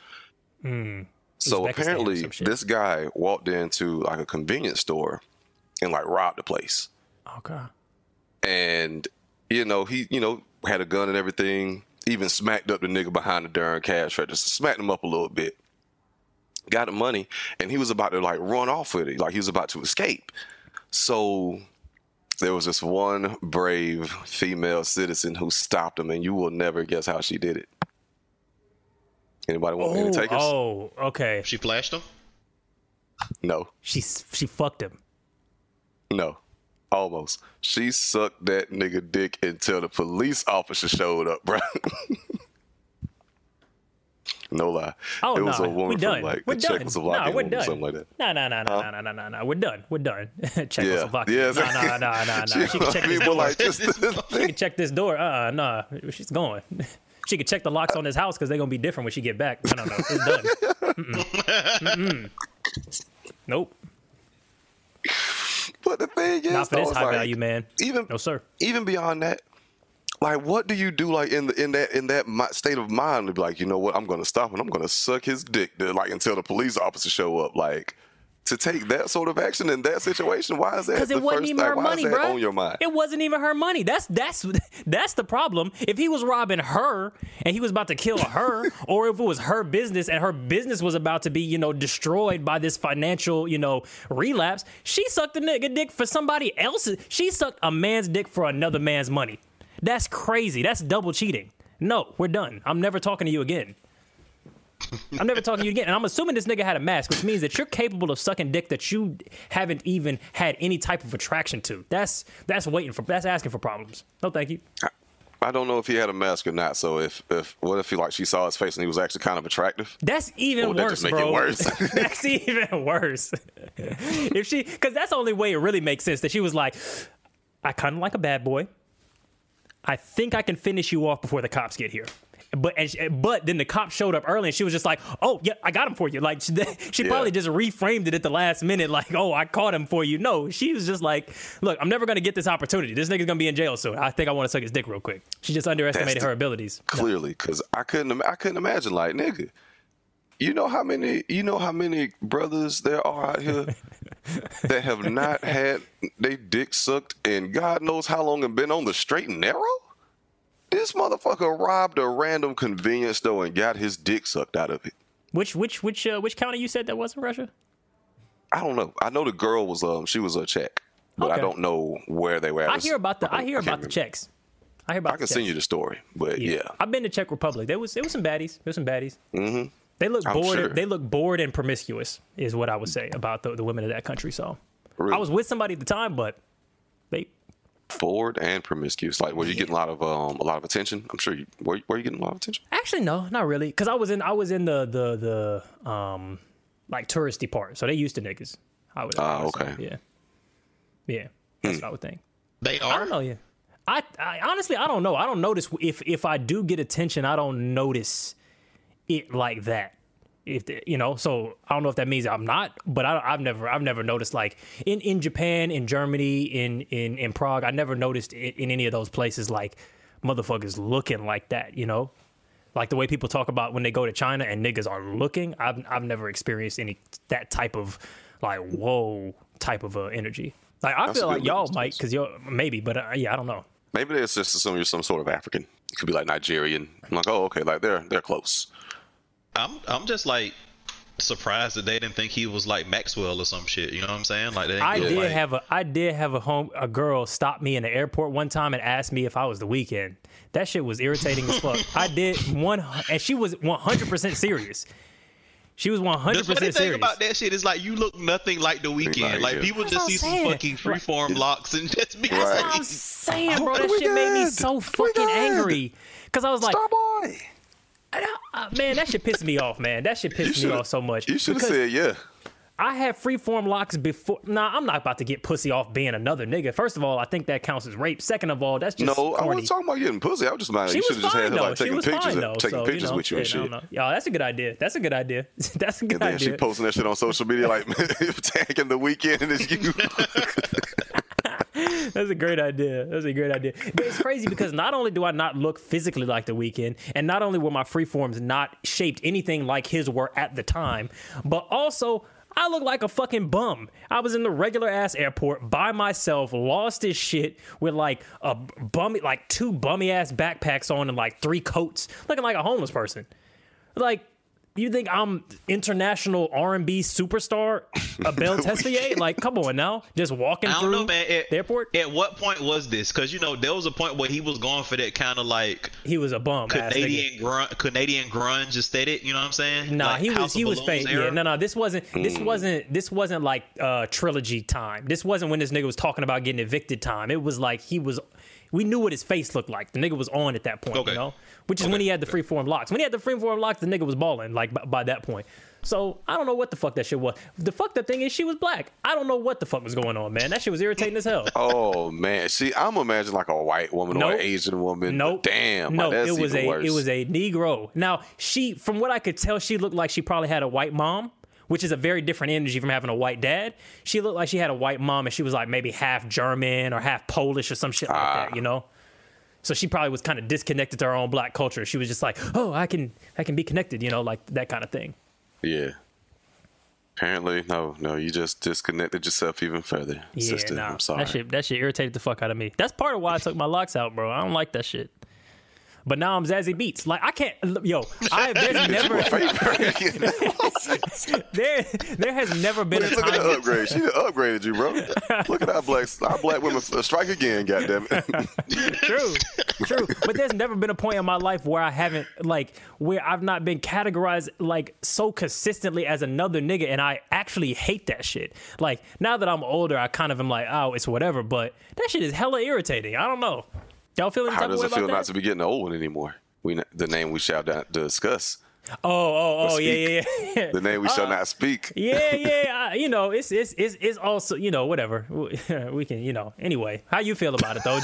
Speaker 2: So
Speaker 1: Mm. Or
Speaker 2: apparently, this guy walked into like a convenience store and like robbed the place
Speaker 1: Okay.
Speaker 2: And you know he you know had a gun and everything even smacked up the nigga behind the darn cash register smacked him up a little bit got the money and he was about to like run off with it like he was about to escape So there was this one brave female citizen who stopped him, and you will never guess how she did it. Anybody want me to oh, take us?
Speaker 1: oh, okay.
Speaker 3: She flashed him.
Speaker 2: No,
Speaker 1: She she fucked him.
Speaker 2: no, almost. She sucked that nigga dick until the police officer showed up, bro. no lie.
Speaker 1: Oh
Speaker 2: it
Speaker 1: no,
Speaker 2: a woman
Speaker 1: we're done.
Speaker 2: from like
Speaker 1: we're done.
Speaker 2: Czechoslovakia
Speaker 1: no, we're done.
Speaker 2: something like that.
Speaker 1: No, no, no, no,
Speaker 2: Huh?
Speaker 1: no, no, no, no. We're done. We're done. Czechoslovakia.
Speaker 2: Yeah,
Speaker 1: No, no, no, no, no. She can check this door.
Speaker 2: like just
Speaker 1: She can check this door. Uh, uh nah, she's going. She could check the locks on this house because they're gonna be different when she get back. No, no, no, it's done. Mm-mm. Mm-mm. Nope,
Speaker 2: But the thing is,
Speaker 1: not for
Speaker 2: though,
Speaker 1: this high
Speaker 2: like,
Speaker 1: value man.
Speaker 2: Even
Speaker 1: No, sir.
Speaker 2: even beyond that, like what do you do like in the in that in that state of mind to be like, you know what, I'm gonna stop and I'm gonna suck his dick to, like until the police officer show up, like. To take that sort of action in that situation, why is that?
Speaker 1: Because
Speaker 2: the
Speaker 1: it wasn't
Speaker 2: first
Speaker 1: even
Speaker 2: thing?
Speaker 1: her
Speaker 2: why
Speaker 1: money, bro.
Speaker 2: on your mind?
Speaker 1: It wasn't even her money. That's that's that's the problem. If he was robbing her and he was about to kill her, or if it was her business and her business was about to be, you know, destroyed by this financial, you know, relapse, she sucked a nigga dick for somebody else's. She sucked a man's dick for another man's money. That's crazy. That's double cheating. No, we're done. I'm never talking to you again. I'm never talking to you again. And I'm assuming this nigga had a mask, which means that you're capable of sucking dick that you haven't even had any type of attraction to. That's that's waiting for that's asking for problems. No, thank you.
Speaker 2: I don't know if he had a mask or not. So if if what if he like she saw his face and he was actually kind of attractive?
Speaker 1: That's even
Speaker 2: would that
Speaker 1: worse,
Speaker 2: make
Speaker 1: bro.
Speaker 2: it worse?
Speaker 1: that's even worse. if she, because that's the only way it really makes sense. That she was like, I kind of like a bad boy. I think I can finish you off before the cops get here. But and she, but then the cop showed up early and she was just like, "Oh yeah, I got him for you." Like she, she
Speaker 2: Yeah.
Speaker 1: probably just reframed it at the last minute, like, "Oh, I caught him for you." No, she was just like, "Look, I'm never gonna get this opportunity. This nigga's gonna be in jail soon. I think I want to suck his dick real quick." She just underestimated
Speaker 2: the-
Speaker 1: her abilities.
Speaker 2: clearly because I couldn't I couldn't imagine like nigga. You know how many you know how many brothers there are out here that have not had they dick sucked and God knows how long and been on the straight and narrow. This motherfucker robbed a random convenience store and got his dick sucked out of it.
Speaker 1: Which which which uh, which county you said that was in Russia?
Speaker 2: I don't know. I know the girl was um she was a Czech, but I don't know where they were. At.
Speaker 1: I hear about the I hear
Speaker 2: can't
Speaker 1: about the Czechs. I hear about.
Speaker 2: I can send you the story, but yeah.
Speaker 1: I've been to Czech Republic. There was there was some baddies. There was some baddies. Mm-hmm. They look
Speaker 2: I'm
Speaker 1: bored.
Speaker 2: sure.
Speaker 1: They look bored and promiscuous, is what I would say about the, the women of that country. So
Speaker 2: Really.
Speaker 1: I was with somebody at the time, but
Speaker 2: bored and promiscuous. Like, were you getting a lot of um a lot of attention? I'm sure you were. Were you getting a lot of attention?
Speaker 1: actually no, not really, because I was in I was in the the the um like touristy part, so they used to niggas. I would.
Speaker 2: Ah,
Speaker 1: I would say.
Speaker 2: okay. Hmm.
Speaker 1: Yeah. Yeah, that's what I would think.
Speaker 3: They are.
Speaker 1: I don't know. Yeah, I, I honestly I don't know. I don't notice if if I do get attention, I don't notice it like that. If the, you know, so I don't know if that means I'm not, but I, I've never I've never noticed like in in Japan, in Germany, in in in Prague, I never noticed in, in any of those places like motherfuckers looking like that. You know, like the way people talk about when they go to China and niggas are looking. I've I've never experienced any that type of like whoa type of uh, energy. Like I
Speaker 2: That's
Speaker 1: feel like y'all might because you're maybe, but uh, yeah, I don't know.
Speaker 2: Maybe there's just some you're some sort of African. It could be like Nigerian. I'm like, oh, okay, like they're they're close.
Speaker 3: I'm I'm just like surprised that they didn't think he was like Maxwell or some shit. You know what I'm saying? Like they didn't
Speaker 1: I did
Speaker 3: like,
Speaker 1: have a I did have a home a girl stop me in the airport one time and ask me if I was the Weeknd. That shit was irritating as fuck. I did one and she was 100% serious. She was 100%
Speaker 3: The funny thing about that shit is like you look nothing like the Weeknd.
Speaker 2: Like,
Speaker 3: Like
Speaker 2: yeah.
Speaker 3: people
Speaker 1: That's
Speaker 3: just see
Speaker 1: I'm
Speaker 3: some fucking freeform locks and just be
Speaker 2: Right.
Speaker 1: That's what I'm saying, bro.
Speaker 2: Oh,
Speaker 1: That
Speaker 2: we
Speaker 1: shit made me so fucking angry. Cause I was like,
Speaker 2: Starboy.
Speaker 1: Uh, man, that should piss me off, man. That should piss me off so much.
Speaker 2: You should have said yeah.
Speaker 1: I had freeform locks before. Nah, I'm not about to get pussy off being another nigga. First of all, I think that counts as rape. Second of all, that's just
Speaker 2: No, I
Speaker 1: corny.
Speaker 2: wasn't talking about getting pussy. I was just mind
Speaker 1: She
Speaker 2: you should have just had her
Speaker 1: though.
Speaker 2: like taking pictures,
Speaker 1: fine though.
Speaker 2: taking
Speaker 1: so,
Speaker 2: pictures
Speaker 1: you know,
Speaker 2: with you and
Speaker 1: shit, I
Speaker 2: shit.
Speaker 1: don't know. Y'all, that's a good idea. That's a good idea. that's a good
Speaker 2: And then she posting that shit on social media like tagging the Weeknd and it's you.
Speaker 1: That's a great idea. That's a great idea. But it's crazy because not only do I not look physically like the Weeknd, and not only were my freeforms not shaped anything like his were at the time, but also I look like a fucking bum. I was in the regular ass airport by myself, lost as shit with like a bummy, like two bummy ass backpacks on and like three coats, looking like a homeless person. Like you think I'm international R and B superstar, Abel Tesfaye? Like, come on now, just walking through
Speaker 3: know, man. At,
Speaker 1: the airport.
Speaker 3: At what point was this? Because you know there was a point where he was going for that kind of like
Speaker 1: he was a bum.
Speaker 3: Canadian grunge, Canadian grunge aesthetic. You know what I'm saying?
Speaker 1: Nah,
Speaker 3: Like
Speaker 1: he was he was fake. Yeah, no, no, this wasn't this wasn't this wasn't like uh trilogy time. This wasn't when this nigga was talking about getting evicted time. It was like he was. We knew what his face looked like. The nigga was on at that point,
Speaker 3: Okay.
Speaker 1: you know. Which is when he had the freeform locks. When he had the freeform locks, the nigga was balling like by, by that point. So I don't know what the fuck that shit was. The fucked up thing is she was black. I don't know what the fuck was going on, man. That shit was irritating as hell.
Speaker 2: Oh man, see, I'm imagining like a white woman or an Asian woman.
Speaker 1: Nope.
Speaker 2: Damn.
Speaker 1: No,
Speaker 2: like,
Speaker 1: it was a
Speaker 2: worse.
Speaker 1: it was a Negro. Now she, from what I could tell, she looked like she probably had a white mom, which is a very different energy from having a white dad. She looked like she had a white mom, and she was like maybe half German or half Polish or some shit like
Speaker 2: Ah.
Speaker 1: that, you know. So she probably was kind of disconnected to her own black culture. She was just like, "Oh, I can, I can be connected," you know, like that kind of thing.
Speaker 2: Yeah. Apparently, no, no, you just disconnected yourself even further,
Speaker 1: Yeah,
Speaker 2: sister.
Speaker 1: nah,
Speaker 2: I'm sorry.
Speaker 1: that shit, that shit irritated the fuck out of me. That's part of why I took my locks out, bro. I don't like that shit. But now I'm Zazie Beetz. Like I can't, yo, I there's never there there has never been a
Speaker 2: Look at the
Speaker 1: time.
Speaker 2: upgrade. She upgraded you, bro. Look at our black, our black women strike again. Goddamn it.
Speaker 1: True, true. But there's never been a point in my life where I haven't like where I've not been categorized like so consistently as another nigga, and I actually hate that shit. Like now that I'm older, I kind of am like, oh, it's whatever. But that shit is hella irritating. I don't know. Y'all feel any
Speaker 2: How does it feel
Speaker 1: about
Speaker 2: not
Speaker 1: that?
Speaker 2: to be getting old one anymore? We the name we shall not discuss.
Speaker 1: Oh, oh, oh, yeah, yeah, yeah.
Speaker 2: The name we shall uh, not speak.
Speaker 1: yeah, yeah. I, you know, it's it's it's it's also you know whatever we can you know. Anyway, how you feel about it though?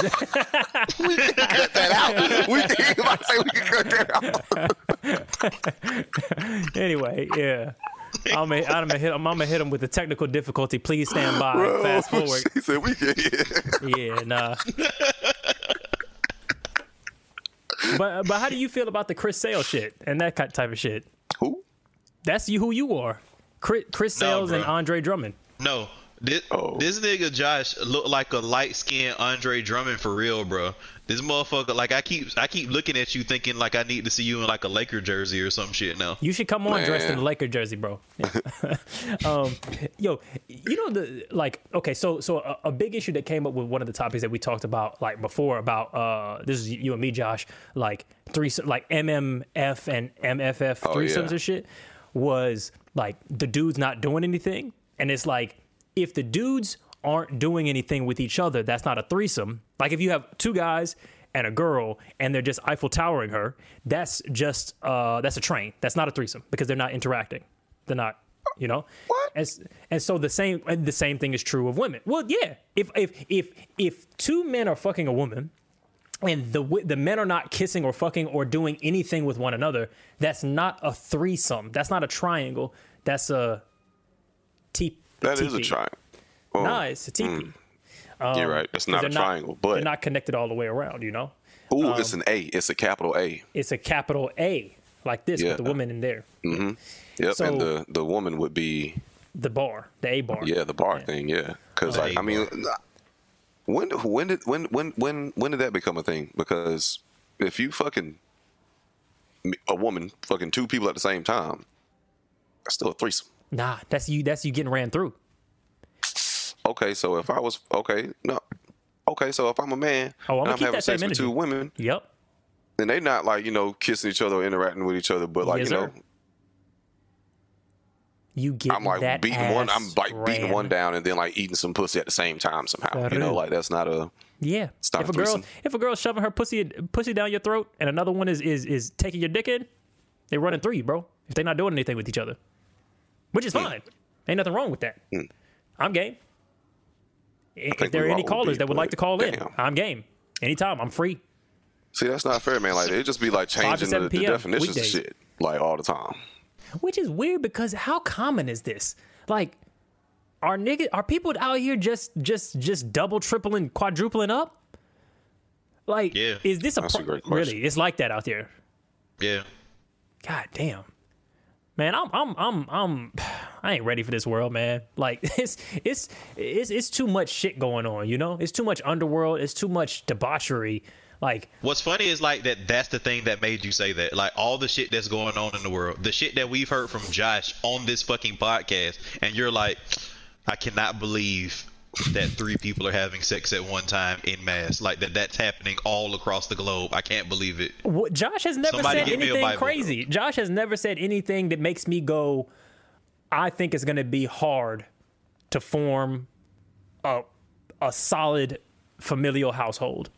Speaker 2: we can cut that out. We can, to say we can cut that out.
Speaker 1: anyway, yeah. I'm gonna, I'm gonna hit I'm gonna hit him with the technical difficulty. Please stand by.
Speaker 2: Bro,
Speaker 1: Fast forward.
Speaker 2: She said we can.
Speaker 1: Yeah, nah. But but how do you feel about the Chris Sale shit and that type of shit?
Speaker 2: Who?
Speaker 1: That's you who you are. Chris, Chris
Speaker 3: No,
Speaker 1: Sales and. Andre Drummond.
Speaker 3: No, this
Speaker 2: Oh.
Speaker 3: this nigga Josh look like a light skinned Andre Drummond for real, bro. This motherfucker, like I keep I keep looking at you thinking like I need to see you in like a Laker jersey or some shit now.
Speaker 1: You should come on dressed in
Speaker 2: Man.
Speaker 1: a Laker jersey, bro. Yeah. um, yo, you know the like. Okay, so so a, a big issue that came up with one of the topics that we talked about like before about uh this is you and me, Josh. Like three like MMF and MFF
Speaker 2: Oh,
Speaker 1: threesomes
Speaker 2: yeah.
Speaker 1: and shit was like the dudes not doing anything, and it's like if the dudes aren't doing anything with each other, that's not a threesome. Like if you have two guys and a girl and they're just Eiffel towering her, that's just uh that's a train. That's not a threesome because they're not interacting. They're not, you know.
Speaker 2: What?
Speaker 1: And, and so the same and the same thing is true of women. Well, yeah. If if if if two men are fucking a woman and the the men are not kissing or fucking or doing anything with one another, that's not a threesome. That's not a triangle. That's a T.
Speaker 2: That is a triangle. Oh,
Speaker 1: Nah, it's a teepee. Mm.
Speaker 2: you're um, right. That's not a
Speaker 1: They're
Speaker 2: triangle,
Speaker 1: they're not connected all the way around. You know,
Speaker 2: ooh, um, it's an A. It's a capital A.
Speaker 1: it's a capital A like this with the woman in there, Mm-hmm.
Speaker 2: Yep,
Speaker 1: So-
Speaker 2: and the the woman would be
Speaker 1: the bar, the A bar.
Speaker 2: yeah the bar thing yeah because
Speaker 3: The
Speaker 2: like I mean when when did when when when when did that become a thing? Because if you fucking a woman fucking two people at the same time, that's still a threesome.
Speaker 1: Nah, that's you. That's you getting ran through.
Speaker 2: Okay, so if I was okay, no. Okay, so if I'm a man
Speaker 1: Oh, I'ma
Speaker 2: and I'm having sex with two women,
Speaker 1: Yep.
Speaker 2: then they're not like you know kissing each other or interacting with each other, but like
Speaker 1: Yes,
Speaker 2: you
Speaker 1: sir.
Speaker 2: know,
Speaker 1: You get
Speaker 2: I'm like
Speaker 1: that
Speaker 2: beating one, I'm like beating one down and then like eating some pussy at the same time somehow. You know, like that's not a
Speaker 1: Yeah.
Speaker 2: not
Speaker 1: if
Speaker 2: a
Speaker 1: a girl, if a girl's shoving her pussy pussy down your throat, and another one is is is taking your dick in, they're running through you, bro. If they're not doing anything with each other, which is hmm. fine. Ain't nothing wrong with that. Hmm. I'm game. If there are any callers
Speaker 2: be,
Speaker 1: that would like
Speaker 2: but
Speaker 1: to call in,
Speaker 2: damn.
Speaker 1: I'm game. Anytime, I'm free.
Speaker 2: See, that's not fair, man. Like it just be like changing the,
Speaker 1: 7
Speaker 2: the definitions
Speaker 1: weekdays.
Speaker 2: of shit like all the time.
Speaker 1: Which is weird because how common is this? Like, are nigga are people out here just just just double, tripling, quadrupling up? Like,
Speaker 3: Yeah.
Speaker 1: is this a,
Speaker 2: That's a great question.
Speaker 1: really? It's like that out there.
Speaker 3: Yeah.
Speaker 1: God damn. Man, I'm I'm I'm I'm I ain't ready for this world, man. Like it's it's it's it's too much shit going on, you know? It's too much underworld, it's too much debauchery. Like,
Speaker 3: What's funny is like that that's the thing that made you say that. Like all the shit that's going on in the world. The shit that we've heard from Josh on this fucking podcast and you're like I cannot believe that three people are having sex at one time in mass. Like that that's happening all across the globe. I can't believe it.
Speaker 1: What, Josh has never
Speaker 3: Somebody
Speaker 1: said
Speaker 3: get me a
Speaker 1: anything crazy. Josh has never said anything that makes me go, I think it's going to be hard to form a, a solid familial household.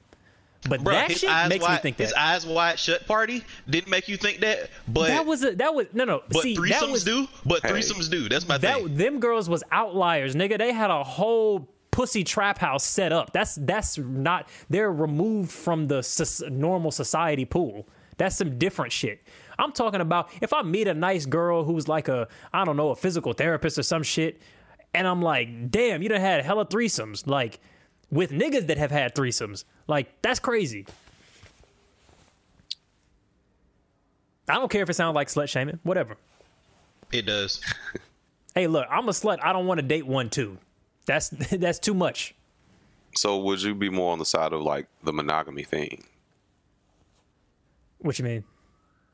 Speaker 1: But
Speaker 3: Bro,
Speaker 1: that shit makes
Speaker 3: wide,
Speaker 1: me think
Speaker 3: his eyes wide shut party didn't make you think that, but
Speaker 1: that was a, that was no no.
Speaker 3: but
Speaker 1: see, that
Speaker 3: threesomes
Speaker 1: was,
Speaker 3: do. But
Speaker 2: Hey.
Speaker 3: threesomes do. That's my
Speaker 1: that
Speaker 3: thing.
Speaker 1: them girls was outliers, nigga. They had a whole pussy trap house set up. That's that's not. They're removed from the soc- normal society pool. That's some different shit. I'm talking about if I meet a nice girl who's like a I don't know a physical therapist or some shit, and I'm like, damn, you done had hella threesomes, like with niggas that have had threesomes. Like that's crazy. I don't care if it sounds like slut shaming, whatever.
Speaker 3: It does.
Speaker 1: Hey, look, I'm a slut. I don't want to date one too. That's that's too much.
Speaker 2: So would you be more on the side of like the monogamy thing?
Speaker 1: What you mean?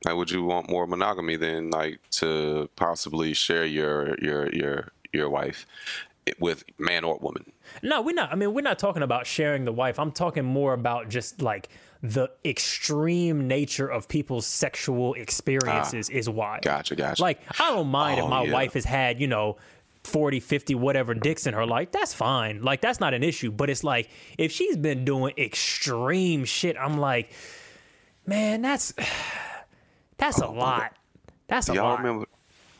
Speaker 2: Like, would you want more monogamy than like to possibly share your your your your wife with man or woman?
Speaker 1: No, we're not. I mean, we're not talking about sharing the wife. I'm talking more about just like the extreme nature of people's sexual experiences ah. is why.
Speaker 2: Gotcha, gotcha.
Speaker 1: Like, I don't mind if
Speaker 2: Oh,
Speaker 1: my
Speaker 2: yeah.
Speaker 1: wife has had, you know, 40, 50, whatever dicks in her life. That's fine. Like, that's not an issue. But it's like, if she's been doing extreme shit, I'm like, man, that's that's a oh, lot. That's a
Speaker 2: y'all
Speaker 1: lot.
Speaker 2: remember?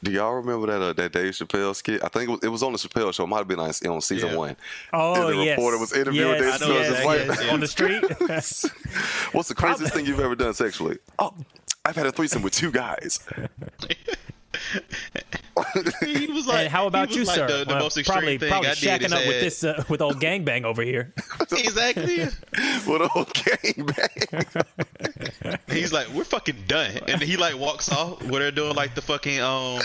Speaker 2: Do y'all remember that uh, that Dave Chappelle skit? I think it was, it was on the Chappelle show. It might have been on, on season
Speaker 3: Yeah.
Speaker 2: one.
Speaker 1: Oh,
Speaker 2: and the
Speaker 1: yes.
Speaker 2: reporter was interviewing
Speaker 1: yes,
Speaker 2: Dave
Speaker 1: yes,
Speaker 2: wife.
Speaker 1: yes. on the street.
Speaker 2: What's the craziest thing you've ever done sexually? Oh, I've had a threesome with two guys.
Speaker 3: He was like,
Speaker 1: and how about you,
Speaker 3: like
Speaker 1: sir?
Speaker 3: The, the
Speaker 1: Well,
Speaker 3: most extreme
Speaker 1: probably
Speaker 3: thing
Speaker 1: probably
Speaker 3: I
Speaker 1: shacking
Speaker 3: is
Speaker 1: up with this uh, with old gangbang over here.
Speaker 3: exactly.
Speaker 2: What a whole gangbang.
Speaker 3: He's like, we're fucking done, and he like walks off where they're doing like the fucking um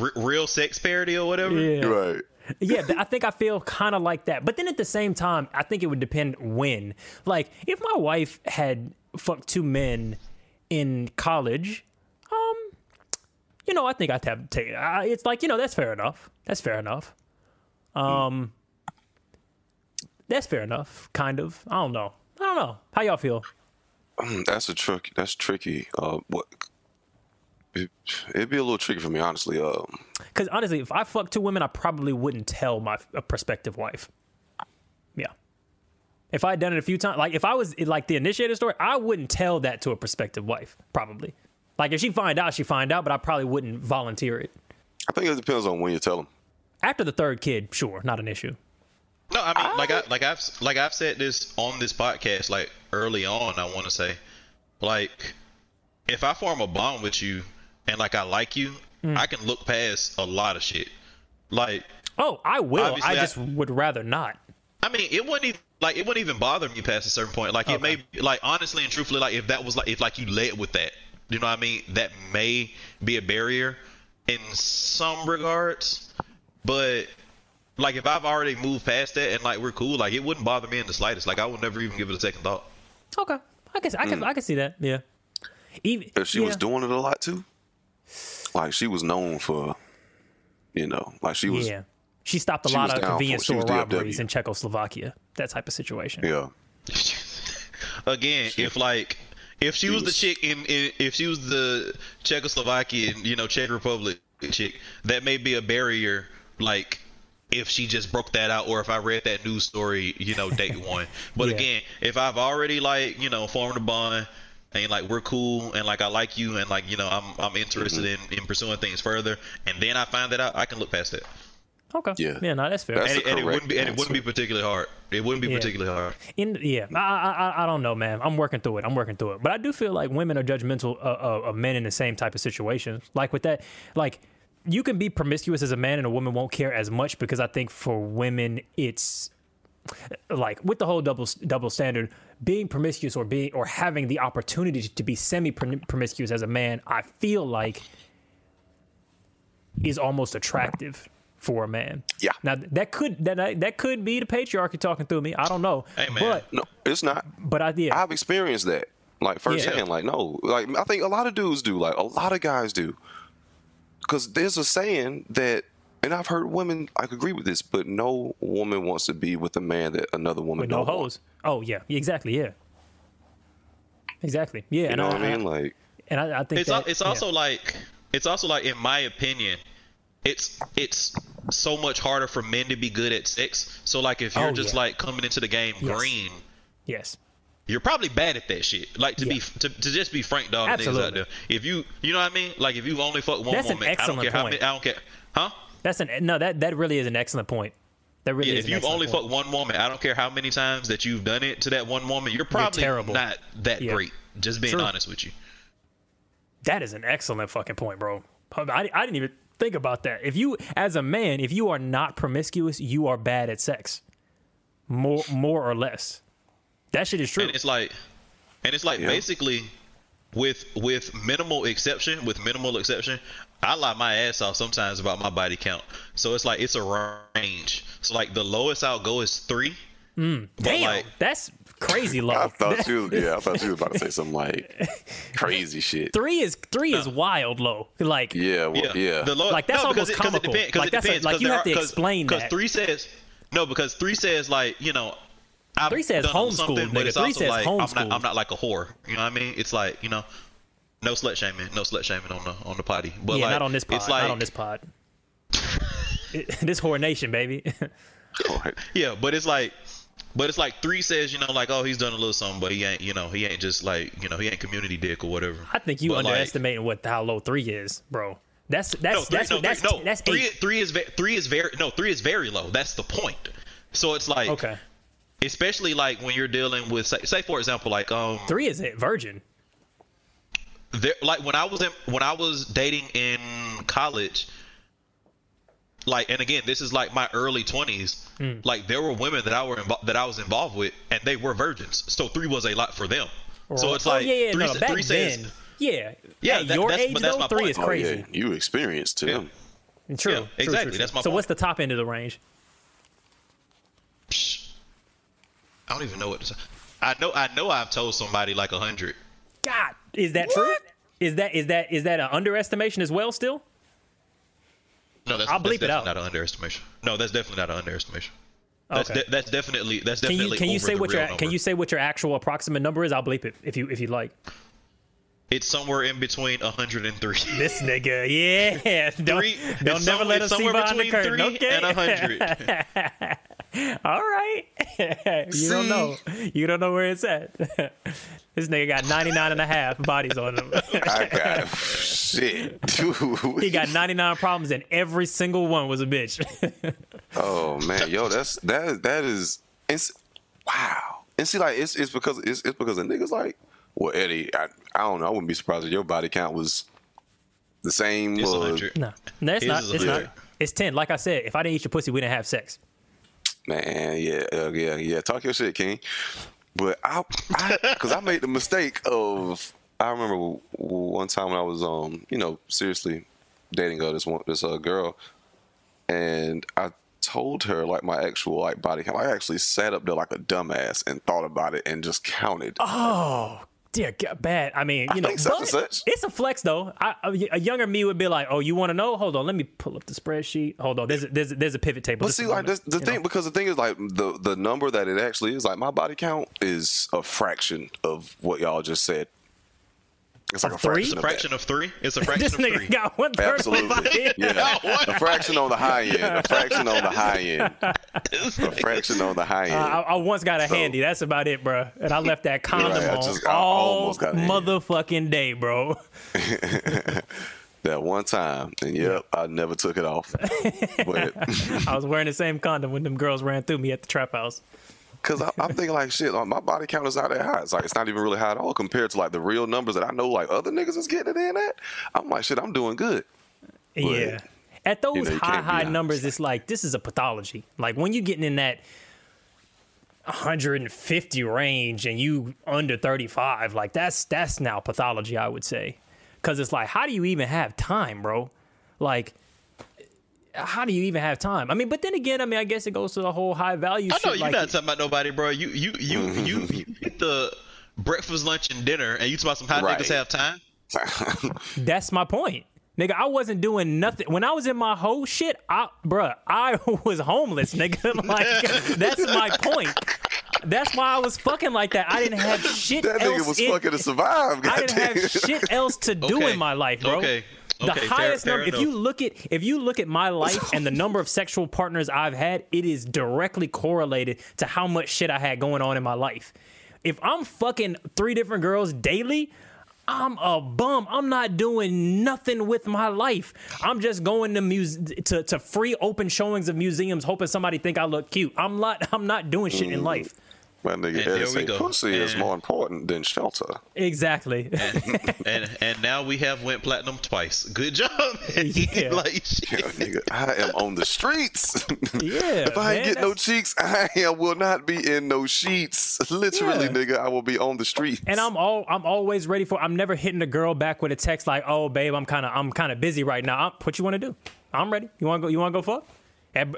Speaker 3: r- real sex parody or whatever.
Speaker 1: Yeah.
Speaker 2: right.
Speaker 1: yeah, I think I feel kind of like that. But then at the same time, I think it would depend when. Like, if my wife had fucked two men in college, you know, I think I'd have to take it. I- It's like, you know, that's fair enough. That's fair enough. Um, that's fair enough, kind of. I don't know. I don't know. How y'all feel?
Speaker 2: Mm, That's a trick. That's tricky. Uh, what? It, it'd be a little tricky for me, honestly. Um,
Speaker 1: Because honestly, if I fuck two women, I probably wouldn't tell my a prospective wife. Yeah. If I had done it a few times, like if I was like the initiator story, I wouldn't tell that to a prospective wife. Probably. Like if she find out, she find out, but I probably wouldn't volunteer it.
Speaker 2: I think it depends on when you tell them.
Speaker 1: After the third kid, sure, not an issue.
Speaker 3: No, I mean, like I like I've like I've said this on this podcast like early on. I want to say, like, if I form a bond with you and like I like you,
Speaker 1: Hmm.
Speaker 3: I can look past a lot of shit. Like,
Speaker 1: Oh, I will.
Speaker 3: Obviously,
Speaker 1: I
Speaker 3: I-
Speaker 1: just would rather not.
Speaker 3: I mean, it wouldn't even like it wouldn't even bother me past a certain point. Like, it may like honestly and truthfully, like if that was like if like you led with that, you know what I mean? That may be a barrier in some regards, but like if I've already moved past that and like we're cool, like it wouldn't bother me in the slightest. Like I would never even give it a second thought.
Speaker 1: Okay, I guess I can mm. I can see that. Yeah. Even
Speaker 2: If she
Speaker 1: yeah.
Speaker 2: was doing it a lot too, like she was known for, you know, like she was.
Speaker 1: yeah, she stopped a
Speaker 2: she
Speaker 1: lot of
Speaker 2: down for-
Speaker 1: convenience store robberies in Czechoslovakia. That type of situation.
Speaker 2: yeah.
Speaker 3: Again, if like if she was the chick in, in if she was the Czechoslovakian, you know, Czech Republic chick, that may be a barrier. Like if she just broke that out, or if I read that news story, you know, date one. But
Speaker 1: Yeah.
Speaker 3: again, if I've already like you know formed a bond and like we're cool and like I like you and like you know I'm I'm interested
Speaker 2: Mm-hmm.
Speaker 3: in in pursuing things further, and then I find that out, I can look past that.
Speaker 1: Okay.
Speaker 2: Yeah.
Speaker 1: Yeah. No, that's fair.
Speaker 2: That's-
Speaker 3: And, and it wouldn't be and it wouldn't be particularly hard. It wouldn't be
Speaker 1: Yeah.
Speaker 3: particularly hard.
Speaker 1: In yeah, I, I I- I don't know, man. I'm working through it. I'm working through it. But I do feel like women are judgmental uh, uh, of men in the same type of situations. Like with that, like you can be promiscuous as a man and a woman won't care as much because I think for women it's like with the whole double double standard, being promiscuous or being or having the opportunity to be semi promiscuous as a man, I feel like is almost attractive for a man.
Speaker 2: Yeah.
Speaker 1: Now that could that that could be the patriarchy talking through me. I don't know.
Speaker 3: Hey, man.
Speaker 1: But
Speaker 2: No, it's not.
Speaker 1: But I yeah,
Speaker 2: I've experienced that like firsthand. Like no, like I think a lot of dudes do. Like a lot of guys do. Because there's a saying that, and I've heard women like agree with this, but no woman wants to be with a man that another woman
Speaker 1: with no
Speaker 2: don't want.
Speaker 1: hoes. Oh yeah, exactly. Yeah, exactly. Yeah,
Speaker 2: You
Speaker 1: and
Speaker 2: know
Speaker 1: I,
Speaker 2: what I mean? Like
Speaker 1: and I, I think
Speaker 3: it's
Speaker 1: that,
Speaker 3: al- it's
Speaker 1: yeah.
Speaker 3: also like it's also like in my opinion it's it's so much harder for men to be good at sex so like if you're
Speaker 1: Oh,
Speaker 3: just
Speaker 1: yeah.
Speaker 3: like coming into the game
Speaker 1: Yes.
Speaker 3: green
Speaker 1: yes.
Speaker 3: you're probably bad at that shit like to
Speaker 1: Yeah.
Speaker 3: be to, to just be frank dog niggas out there if you you know what i mean like if you've only fucked one
Speaker 1: That's an
Speaker 3: woman i don't
Speaker 1: excellent
Speaker 3: care how
Speaker 1: point.
Speaker 3: many i don't care huh
Speaker 1: That's an no. That that really is an excellent point. That really
Speaker 3: yeah,
Speaker 1: is.
Speaker 3: if you've only
Speaker 1: point.
Speaker 3: fucked one woman, I don't care how many times that you've done it to that one woman, you're probably
Speaker 1: terrible.
Speaker 3: not that
Speaker 1: Yeah.
Speaker 3: great. Just being
Speaker 1: True.
Speaker 3: honest with you.
Speaker 1: That is an excellent fucking point, bro. I, I didn't even think about that. If you, as a man, if you are not promiscuous, you are bad at sex. More, more or less. That shit is true.
Speaker 3: And it's like, and it's like
Speaker 2: Yeah.
Speaker 3: basically, with with minimal exception, with minimal exception, I lie my ass off sometimes about my body count. So it's like it's a range. So like the lowest I'll go is three. Mm. but
Speaker 1: Damn,
Speaker 3: like-
Speaker 1: that's crazy low.
Speaker 2: I thought you, yeah, I thought you was about to say something like crazy shit.
Speaker 1: three is three is wild low. Like
Speaker 2: Yeah, well,
Speaker 3: Yeah,
Speaker 2: yeah.
Speaker 3: The low,
Speaker 1: Like, that's
Speaker 3: no, because
Speaker 1: almost
Speaker 3: it, 'cause
Speaker 1: comical.
Speaker 3: It depends, 'cause
Speaker 1: Like,
Speaker 3: it
Speaker 1: that's a-
Speaker 3: depends,
Speaker 1: like,
Speaker 3: 'cause
Speaker 1: you have
Speaker 3: are-
Speaker 1: to
Speaker 3: 'cause-
Speaker 1: explain
Speaker 3: Because
Speaker 1: that.
Speaker 3: three says no, because three says like you know. I've
Speaker 1: Three says
Speaker 3: done a little
Speaker 1: homeschooled,
Speaker 3: something, but
Speaker 1: nigga.
Speaker 3: it's
Speaker 1: Three
Speaker 3: also
Speaker 1: says
Speaker 3: like, I'm not, I'm not like a whore. You know what I mean? It's like you know, no slut shaming, no slut shaming on the on the potty. But
Speaker 1: yeah,
Speaker 3: like,
Speaker 1: not on this pod.
Speaker 3: It's like,
Speaker 1: not on this pod. It- this whore nation, baby.
Speaker 3: Yeah, but it's like, but it's like three says, you know, like oh he's done a little something, but he ain't, you know, he ain't just like, you know, he ain't community dick or whatever.
Speaker 1: I think you
Speaker 3: But, like,
Speaker 1: underestimating what how low three is, bro. That's that's
Speaker 3: no, three,
Speaker 1: that's
Speaker 3: no,
Speaker 1: that's
Speaker 3: three, no,
Speaker 1: that's
Speaker 3: three, three is ve- three is very no, three is very low. That's the point. So it's like,
Speaker 1: Okay,
Speaker 3: especially like when you're dealing with, say, say for example, like um,
Speaker 1: three is it virgin.
Speaker 3: there, like when I was in when I was dating in college, like and again this is like my early twenties.
Speaker 1: Hmm.
Speaker 3: Like there were women that I were invo- that I was involved with, and they were virgins. So three was a lot for them. So it's
Speaker 1: oh
Speaker 3: like
Speaker 1: yeah, yeah,
Speaker 3: three,
Speaker 1: no, back
Speaker 3: three
Speaker 1: then,
Speaker 3: says
Speaker 1: yeah,
Speaker 3: Yeah,
Speaker 1: At
Speaker 3: that-
Speaker 1: your
Speaker 3: that's-
Speaker 1: age
Speaker 3: that's
Speaker 1: though,
Speaker 3: my
Speaker 1: three
Speaker 3: point.
Speaker 1: is
Speaker 2: Oh,
Speaker 1: crazy.
Speaker 2: yeah, you experienced to
Speaker 3: Yeah.
Speaker 1: True,
Speaker 3: Yeah,
Speaker 1: true,
Speaker 3: exactly,
Speaker 1: true,
Speaker 3: that's my
Speaker 1: So what's the top end of the range?
Speaker 3: I don't even know what to say. I know I know I've told somebody like a hundred.
Speaker 1: God, is that true? Is that is that is that an underestimation as well? Still,
Speaker 3: No, that's,
Speaker 1: I'll
Speaker 3: that's
Speaker 1: bleep it out.
Speaker 3: not an underestimation. No, that's definitely not an underestimation. That's,
Speaker 1: Okay.
Speaker 3: de- that's definitely that's
Speaker 1: can you
Speaker 3: definitely
Speaker 1: can you say what your
Speaker 3: number.
Speaker 1: can you say what your actual approximate number is? I'll bleep it if you if you like.
Speaker 3: It's somewhere in between 103.
Speaker 1: This nigga, yeah, don't
Speaker 3: Three,
Speaker 1: don't never let us see behind the curtain. Okay,
Speaker 3: and 100.
Speaker 1: All right. you don't know. You don't know where it's at. this nigga got 99 and a half bodies on him.
Speaker 2: I got shit, dude.
Speaker 1: he got 99 problems and every single one was a bitch.
Speaker 2: Oh man, yo, that's that that is it's wow. And see, like it's it's because it's it's because the niggas like, well, Eddy, I, I don't know. I wouldn't be surprised if your body count was the same.
Speaker 3: It's
Speaker 2: uh,
Speaker 1: no, no, it's
Speaker 3: His
Speaker 1: not. It's not. It's 10. Like I said, if I didn't eat your pussy, we didn't have sex.
Speaker 2: Man, yeah, uh, yeah, yeah. Talk your shit, King. But I, I, because I made the mistake of. I remember one time when I was, um, you know, seriously dating uh, this one, this uh, girl, and I told her like my actual like body count. I actually sat up there like a dumbass and thought about it and just counted.
Speaker 1: Oh, dear God, bad. I mean, you know, but
Speaker 2: and such.
Speaker 1: it's a flex though. I, a a younger me would be like, "Oh, you want to know? Hold on, let me pull up the spreadsheet. Hold on, there's a, there's a, there's a pivot table."
Speaker 2: But see, like the
Speaker 1: you
Speaker 2: thing,
Speaker 1: know?
Speaker 2: because the thing is, like the the number that it actually is, like my body count is a fraction of what y'all just said. It's like
Speaker 1: Of
Speaker 2: a
Speaker 1: three?
Speaker 2: fraction of,
Speaker 3: fraction
Speaker 2: that.
Speaker 3: of three. It's a fraction
Speaker 1: this
Speaker 3: of
Speaker 1: nigga
Speaker 3: three.
Speaker 1: got one third of my
Speaker 2: Absolutely,
Speaker 1: body.
Speaker 2: yeah.
Speaker 3: What?
Speaker 2: A fraction on the high end. A fraction on the high end. A fraction on the high end.
Speaker 1: I, I once got a
Speaker 2: So-
Speaker 1: handy. That's about it, bro. And I left that condom
Speaker 2: Right, I
Speaker 1: on
Speaker 2: just-
Speaker 1: all
Speaker 2: almost got a handy.
Speaker 1: motherfucking day, bro.
Speaker 2: that one time, and yep, I never took it off. But
Speaker 1: I was wearing the same condom when them girls ran through me at the trap house.
Speaker 2: Because I'm thinking like shit, like, my body count is not that high. It's like it's not even really high at all compared to like the real numbers that I know like other niggas is getting it in at. I'm like shit, I'm doing good.
Speaker 1: Yeah. At those
Speaker 2: you know, you
Speaker 1: high, high numbers, it's like this is a pathology. Like when you're getting in that 150 range and you under 35, like that's that's now pathology, I would say. Cause it's like, how do you even have time, bro? Like how do you even have time? I mean, but then again, I mean, I guess it goes to the whole high value.
Speaker 3: I know
Speaker 1: shit,
Speaker 3: you're
Speaker 1: like,
Speaker 3: not talking about nobody, bro. You you you you, you hit the breakfast, lunch, and dinner, and you talk about some how
Speaker 2: Right.
Speaker 3: niggas have time.
Speaker 1: That's my point. Nigga, I wasn't doing nothing when I was in my whole shit. I, bruh, I was homeless, nigga. Like that's my point. That's why I was fucking like that. I didn't have shit
Speaker 2: that
Speaker 1: else
Speaker 2: nigga was
Speaker 1: in-
Speaker 2: fucking to survive.
Speaker 1: I didn't
Speaker 2: goddamn.
Speaker 1: have shit else to do
Speaker 3: Okay.
Speaker 1: in my life, bro.
Speaker 3: Okay.
Speaker 1: The
Speaker 3: Okay,
Speaker 1: highest
Speaker 3: fair
Speaker 1: number. If
Speaker 3: enough.
Speaker 1: you look at if you look at my life and the number of sexual partners I've had, it is directly correlated to how much shit I had going on in my life. If I'm fucking three different girls daily, I'm a bum. I'm not doing nothing with my life. I'm just going to muse to, to free open showings of museums, hoping somebody think I look cute. I'm not. I'm not doing shit
Speaker 3: Mm.
Speaker 1: in life.
Speaker 2: My nigga
Speaker 3: And
Speaker 2: Eddy
Speaker 3: here
Speaker 2: say
Speaker 3: go.
Speaker 2: pussy is more important than shelter.
Speaker 1: Exactly.
Speaker 3: and and now we have went platinum twice. Good job.
Speaker 1: Yeah.
Speaker 3: like
Speaker 2: Yeah,
Speaker 3: shit.
Speaker 2: nigga, I am on the streets.
Speaker 1: Yeah,
Speaker 2: if I ain't
Speaker 1: man,
Speaker 2: get no
Speaker 1: that's-
Speaker 2: cheeks, I am, will not be in no sheets. Literally,
Speaker 1: Yeah.
Speaker 2: nigga, I will be on the streets.
Speaker 1: And I'm all I'm always ready for. I'm never hitting a girl back with a text like, "Oh, babe, I'm kind of I'm kind of busy right now. I'm, what you want to do? I'm ready. You want to go? You want to go fuck?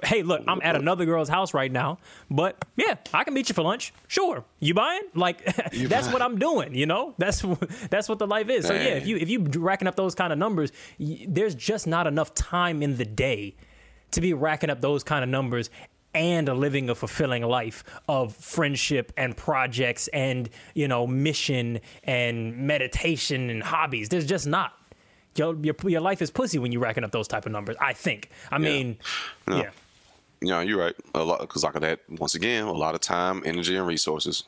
Speaker 1: Hey, look, I'm at another girl's house right now, but yeah, I can meet you for lunch. Sure, you buying? Like that's what I'm doing. You know, that's that's what the life is. So yeah, if you if you racking up those kind of numbers, y- there's just not enough time in the day to be racking up those kind of numbers and living a fulfilling life of friendship and projects and you know mission and meditation and hobbies there's just not your, your, your life is pussy when you're racking up those type of numbers i think i mean
Speaker 2: No.
Speaker 1: yeah
Speaker 2: Yeah, you're right. A lot because like that once again, a lot of time, energy, and resources.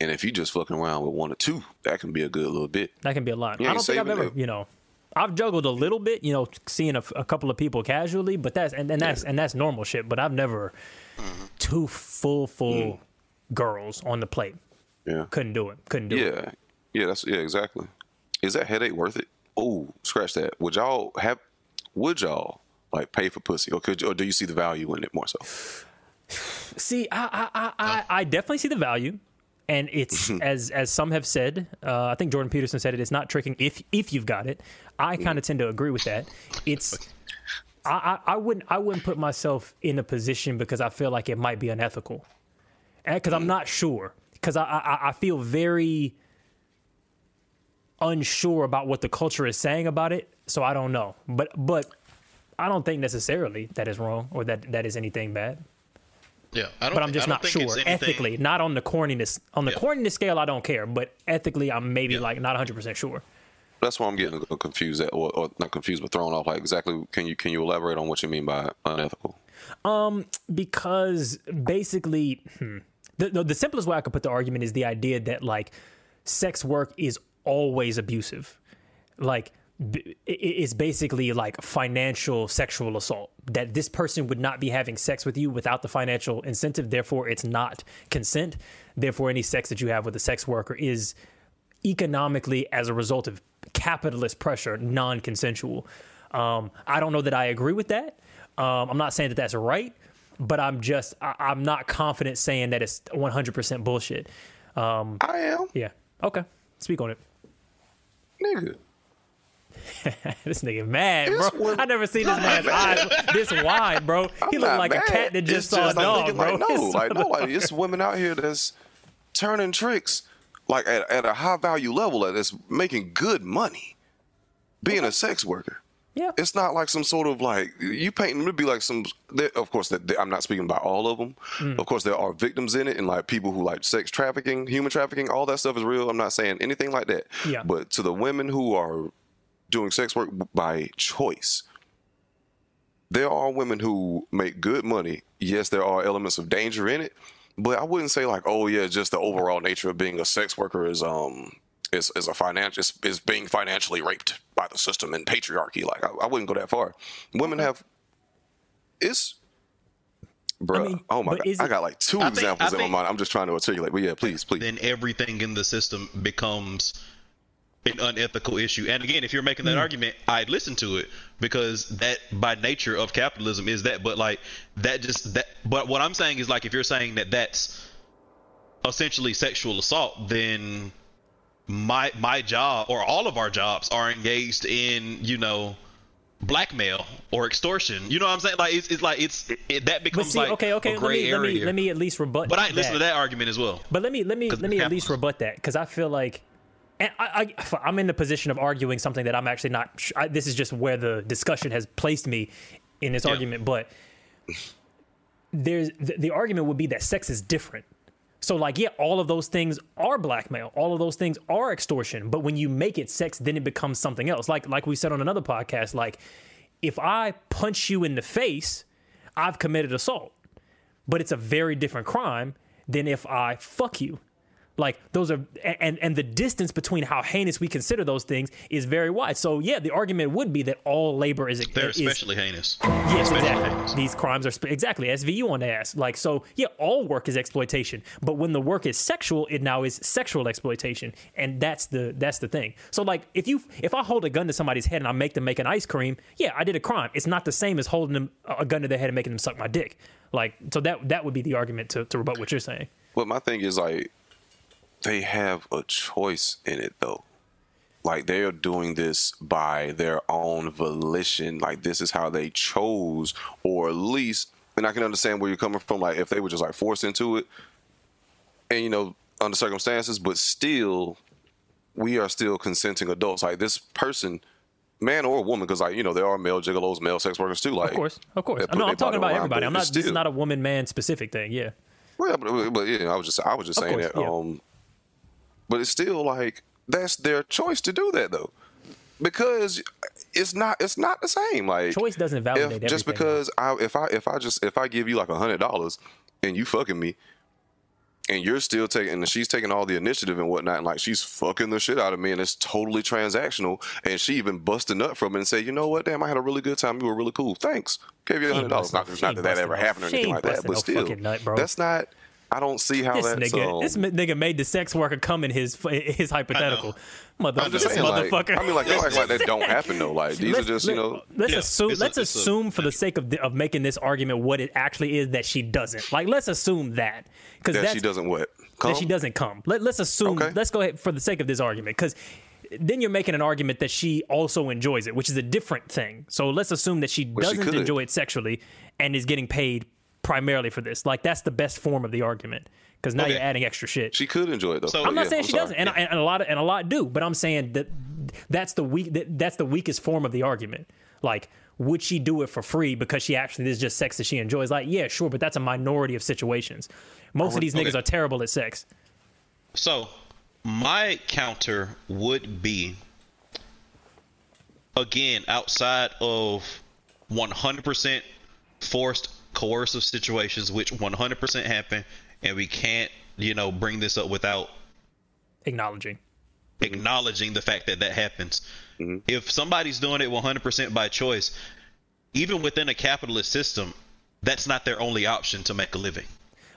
Speaker 2: And if you just fucking around with one or two, that can be a good little bit.
Speaker 1: that can be a lot
Speaker 2: You
Speaker 1: i don't think i've ever you know I've juggled a little bit, you know, seeing a, a couple of people casually, but that's and, and that's and that's normal shit. But I've never
Speaker 2: Mm-hmm.
Speaker 1: two full full
Speaker 2: Mm.
Speaker 1: girls on the plate.
Speaker 2: Yeah.
Speaker 1: Couldn't do it. Couldn't do it.
Speaker 2: Yeah. Yeah, that's yeah, exactly. Is that headache worth it? Oh, scratch that. Would y'all have would y'all like pay for pussy? Or could or do you see the value in it more so?
Speaker 1: See, I I, I, I, uh. I definitely see the value, and it's as as some have said. Uh, I think Jordan Peterson said it. It's not tricking if if you've got it. I mm-hmm. kind of tend to agree with that. It's I, I I wouldn't I wouldn't put myself in a position because I feel like it might be unethical, eh, because I'm mm. not sure. Because I, I I feel very unsure about what the culture is saying about it, so I don't know. But but I don't think necessarily that is wrong or that that is anything bad
Speaker 3: Yeah, I don't.
Speaker 1: but I'm just
Speaker 3: I don't
Speaker 1: sure
Speaker 3: anything-
Speaker 1: ethically, not on the corniness. On the
Speaker 3: Yeah.
Speaker 1: corniness scale, I don't care, but ethically, I'm maybe
Speaker 3: Yeah.
Speaker 1: like not 100 percent sure.
Speaker 2: That's why I'm getting confused at, or, or not confused, but thrown off. Like exactly, can you can you elaborate on what you mean by unethical?
Speaker 1: Um, because basically hmm, the, the the simplest way I could put the argument is the idea that like sex work is always abusive, like it's basically like financial sexual assault. That this person would not be having sex with you without the financial incentive. Therefore, it's not consent. Therefore, any sex that you have with a sex worker is economically as a result of capitalist pressure non-consensual. Um, i don't know that i agree with that. Um, i'm not saying that that's right but i'm just I, i'm not confident saying that it's 100% bullshit. Um,
Speaker 2: I am,
Speaker 1: yeah. Okay. Speak on it
Speaker 2: nigga.
Speaker 1: this nigga mad bro.
Speaker 2: one-
Speaker 1: i never seen this man's eyes. This wide bro. He
Speaker 2: I'm
Speaker 1: looked
Speaker 2: not
Speaker 1: like a cat that just saw a dog bro.
Speaker 2: Like, no,
Speaker 1: It's
Speaker 2: like no, like it's women out here that's turning tricks, like at, at a high value level, that is making good money, being a sex worker.
Speaker 1: Yeah
Speaker 2: It's not like some sort of like you painting them to be like some. Of course, that I'm not speaking about all of them.
Speaker 1: Mm.
Speaker 2: Of course, there are victims in it, and like people who like sex trafficking, human trafficking, all that stuff is real. I'm not saying anything like that.
Speaker 1: Yeah.
Speaker 2: But to the women who are doing sex work by choice, there are women who make good money. Yes, there are elements of danger in it, but I wouldn't say like, oh yeah, just the overall nature of being a sex worker is um is is a financial is, is being financially raped by the system and patriarchy. Like I, I wouldn't go that far. Women have it's. Bruh,
Speaker 1: mean,
Speaker 2: oh my god!
Speaker 1: is
Speaker 2: I got like two
Speaker 3: I
Speaker 2: examples
Speaker 3: I
Speaker 2: in my mind. I'm just trying to articulate. But yeah, please, please.
Speaker 3: then everything in the system becomes an unethical issue. And again, if you're making that
Speaker 1: Hmm.
Speaker 3: argument, I'd listen to it because that by nature of capitalism is that. But like that just that. But what I'm saying is like if you're saying that that's essentially sexual assault, then my my job or all of our jobs are engaged in you know blackmail or extortion. You know what I'm saying? Like it's, it's like it's it, that becomes
Speaker 1: see,
Speaker 3: like
Speaker 1: okay, okay, let me let me let me at least rebut.
Speaker 3: but I ain't listen to that argument as well.
Speaker 1: But let me let me let me at least rebut that because I feel like, and I, I I'm in the position of arguing something that I'm actually not. I, this is just where the discussion has placed me in this
Speaker 3: Yeah.
Speaker 1: argument. But there's the, the argument would be that sex is different. So like yeah, all of those things are blackmail. All of those things are extortion. But when you make it sex, then it becomes something else. Like like we said on another podcast, like if I punch you in the face, I've committed assault but it's a very different crime than if I fuck you. Like those are and and the distance between how heinous we consider those things is very wide. So yeah, the argument would be that all labor is
Speaker 3: They're
Speaker 1: is,
Speaker 3: especially heinous.
Speaker 1: Yes,
Speaker 3: especially
Speaker 1: exactly.
Speaker 3: heinous.
Speaker 1: These crimes are sp- exactly SVU on the ass. Like so, yeah, all work is exploitation. But when the work is sexual, it now is sexual exploitation, and that's the that's the thing. So like, if you if I hold a gun to somebody's head and I make them make an ice cream, yeah, I did a crime. It's not the same as holding them a gun to their head and making them suck my dick. Like so that that would be the argument to to rebut what you're saying.
Speaker 2: But my thing is like they have a choice in it though. Like they are doing this by their own volition. Like this is how they chose, or at least, and I can understand where you're coming from. Like if they were just like forced into it, and you know under circumstances, but still, we are still consenting adults. Like this person, man or woman, because like you know there are male gigolos, male sex workers too. Like
Speaker 1: Of course, of course. No, I'm talking about everybody. I'm not.
Speaker 2: it's
Speaker 1: This is not a woman man specific thing. Yeah.
Speaker 2: well, but, but yeah, I was just I was just saying
Speaker 1: course,
Speaker 2: that.
Speaker 1: yeah.
Speaker 2: Um, but it's still like that's their choice to do that though, because it's not it's not the same. Like
Speaker 1: Choice doesn't
Speaker 2: if,
Speaker 1: validate
Speaker 2: just
Speaker 1: everything,
Speaker 2: because I if I if I just if I give you like a hundred dollars and you fucking me. And you're still taking, and she's taking all the initiative and whatnot, and like she's fucking the shit out of me, and it's totally transactional. And she even busting up from it and say, you know what, damn, I had a really good time. You were really cool. Thanks. Gave you a hundred dollars. Not, not that that ever happened or anything like that, but
Speaker 1: no
Speaker 2: still,
Speaker 1: nut,
Speaker 2: that's not. I don't see how
Speaker 1: This
Speaker 2: that's.
Speaker 1: nigga,
Speaker 2: um,
Speaker 1: this nigga made the sex worker come in his his hypothetical. Mother,
Speaker 2: I'm just
Speaker 1: this
Speaker 2: saying, like,
Speaker 1: motherfucker.
Speaker 2: I mean, like, don't act like that don't happen though. Like, these are
Speaker 1: Let's-
Speaker 2: just, you know,
Speaker 1: Let's
Speaker 3: Yeah,
Speaker 1: assume.
Speaker 3: a-
Speaker 1: let's
Speaker 3: it's a-
Speaker 1: assume, for the sake of of making this argument, what it actually is that she doesn't. Like, let's assume that because
Speaker 2: that she doesn't what come.
Speaker 1: that she doesn't come. Let, let's assume.
Speaker 2: Okay.
Speaker 1: Let's go ahead for the sake of this argument, because then you're making an argument that she also enjoys it, which is a different thing. So let's assume that she
Speaker 2: she
Speaker 1: doesn't
Speaker 2: could.
Speaker 1: enjoy it sexually and is getting paid primarily for this. Like that's the best form of the argument, because now
Speaker 3: Okay.
Speaker 1: you're adding extra shit.
Speaker 2: She could enjoy it though.
Speaker 3: So-
Speaker 1: I'm not
Speaker 2: yeah,
Speaker 1: saying she
Speaker 2: sorry.
Speaker 1: doesn't, and, and, and a lot of, and a lot do, but I'm saying that that's the weak that, that's the weakest form of the argument. Like, would she do it for free because she actually is just sex that she enjoys? Like, yeah, sure, but that's a minority of situations. Most of these niggas
Speaker 3: Okay.
Speaker 1: are terrible at sex.
Speaker 3: So, my counter would be again outside of 100% forced coercive situations, which 100% happen, and we can't, you know, bring this up without
Speaker 1: Acknowledging.
Speaker 3: acknowledging the fact that that happens. Mm-hmm. If somebody's doing it 100% by choice, even within a capitalist system, that's not their only option to make a living.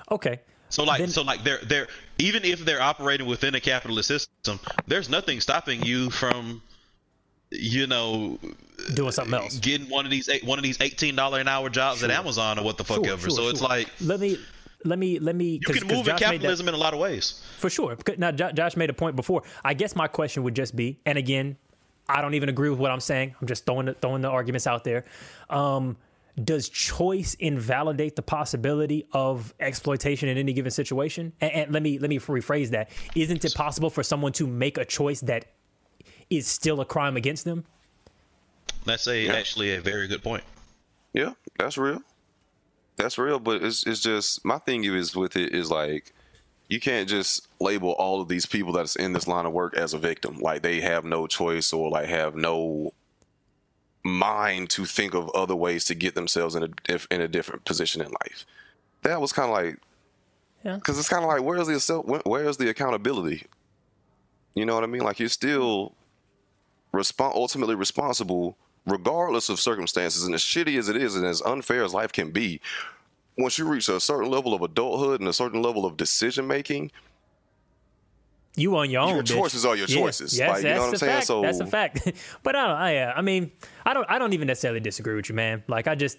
Speaker 1: Okay.
Speaker 3: So like
Speaker 1: Then-
Speaker 3: so like they're they're even if they're operating within a capitalist system, there's nothing stopping you from you know
Speaker 1: Doing something else.
Speaker 3: getting one of these eight, one of these eighteen dollar an hour jobs at Amazon or what the fuck
Speaker 1: Sure,
Speaker 3: ever.
Speaker 1: sure,
Speaker 3: so it's like
Speaker 1: let me let me let me
Speaker 3: you can move in
Speaker 1: made that-
Speaker 3: capitalism in a lot of ways.
Speaker 1: For sure. Now, Jo- Josh made a point before. I guess my question would just be, and again, I don't even agree with what I'm saying. I'm just throwing the, throwing the arguments out there. Um, does choice invalidate the possibility of exploitation in any given situation? And, and let me let me rephrase that. Isn't it possible for someone to make a choice that is still a crime against them?
Speaker 3: That's a
Speaker 2: Yeah.
Speaker 3: actually a very good point.
Speaker 2: Yeah, that's real. That's real, but it's it's just my thing is with it is like you can't just label all of these people that's in this line of work as a victim. Like they have no choice or like have no mind to think of other ways to get themselves in a if, in a different position in life. That was kind of like
Speaker 1: Yeah.
Speaker 2: because it's kind of like where's the self, where's the accountability? You know what I mean? Like you're still respon ultimately responsible, regardless of circumstances. And as shitty as it is, and as unfair as life can be, once you reach a certain level of adulthood and a certain level of decision making,
Speaker 1: You on your own.
Speaker 2: Your
Speaker 1: bitch.
Speaker 2: choices are your
Speaker 1: Yeah.
Speaker 2: choices.
Speaker 1: Yes,
Speaker 2: Like, you know
Speaker 1: that's
Speaker 2: what I'm
Speaker 1: a
Speaker 2: saying?
Speaker 1: fact.
Speaker 2: So-
Speaker 1: that's a fact. but I don't. I, uh, I mean, I don't. I don't even necessarily disagree with you, man. Like, I just,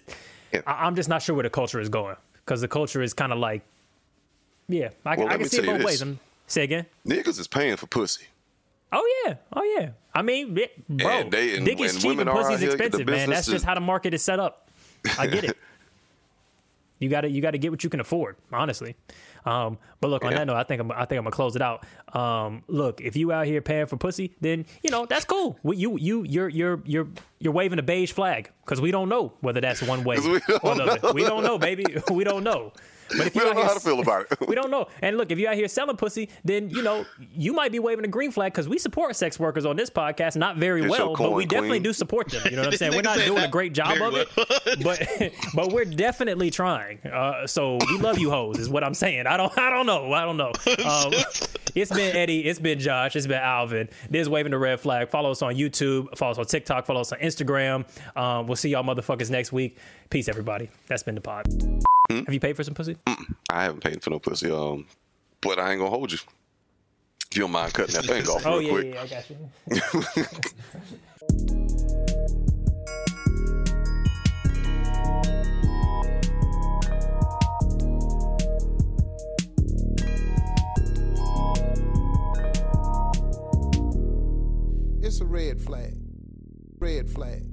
Speaker 2: Yeah.
Speaker 1: I, I'm just not sure where the culture is going because the culture is kind of like, yeah, I,
Speaker 2: Well,
Speaker 1: I can see it both ways. I'm, say again.
Speaker 2: niggas is paying for pussy.
Speaker 1: Oh yeah, oh yeah. I mean, it- bro,
Speaker 2: And they- and-
Speaker 1: dick is cheap and pussy's expensive, man. That's just how the market is set up. I get it. you got to you got to get what you can afford, honestly. Um, but look, on
Speaker 2: Yeah.
Speaker 1: that note, I think I'm, I think I'm gonna close it out. Um, look, if you out here paying for pussy, then you know that's cool. We, you you you're you're you're you're waving a beige flag because we don't know whether that's one way
Speaker 2: we don't
Speaker 1: or the other. We don't know, baby. We don't know. But if
Speaker 2: We
Speaker 1: you
Speaker 2: don't
Speaker 1: out
Speaker 2: know how
Speaker 1: here
Speaker 2: to feel about it.
Speaker 1: we don't know. And look, if you're out here selling pussy, then you know you might be waving a green flag because we support sex workers on this podcast. Not very
Speaker 2: It's
Speaker 1: well, but we
Speaker 2: coin,
Speaker 1: definitely
Speaker 2: queen.
Speaker 1: do support them. You know what I'm saying? We're not doing a great job
Speaker 3: very
Speaker 1: of it, but but we're definitely trying. Uh, so we love you, hoes, is what I'm saying. I don't I don't know. I don't know. Um, it's been Eddy. It's been Josh. It's been Alvin. This waving the red flag. Follow us on YouTube. Follow us on TikTok. Follow us on Instagram. Um, we'll see y'all motherfuckers next week. Peace, everybody. That's been the pod.
Speaker 2: Hmm?
Speaker 1: Have you paid for some pussy?
Speaker 2: I haven't paid for no pussy. Um, but I ain't gonna hold you. If you don't mind cutting that thing off
Speaker 1: Oh
Speaker 2: real
Speaker 1: yeah,
Speaker 2: quick.
Speaker 1: yeah, I got you.
Speaker 6: It's a red flag. Red flag.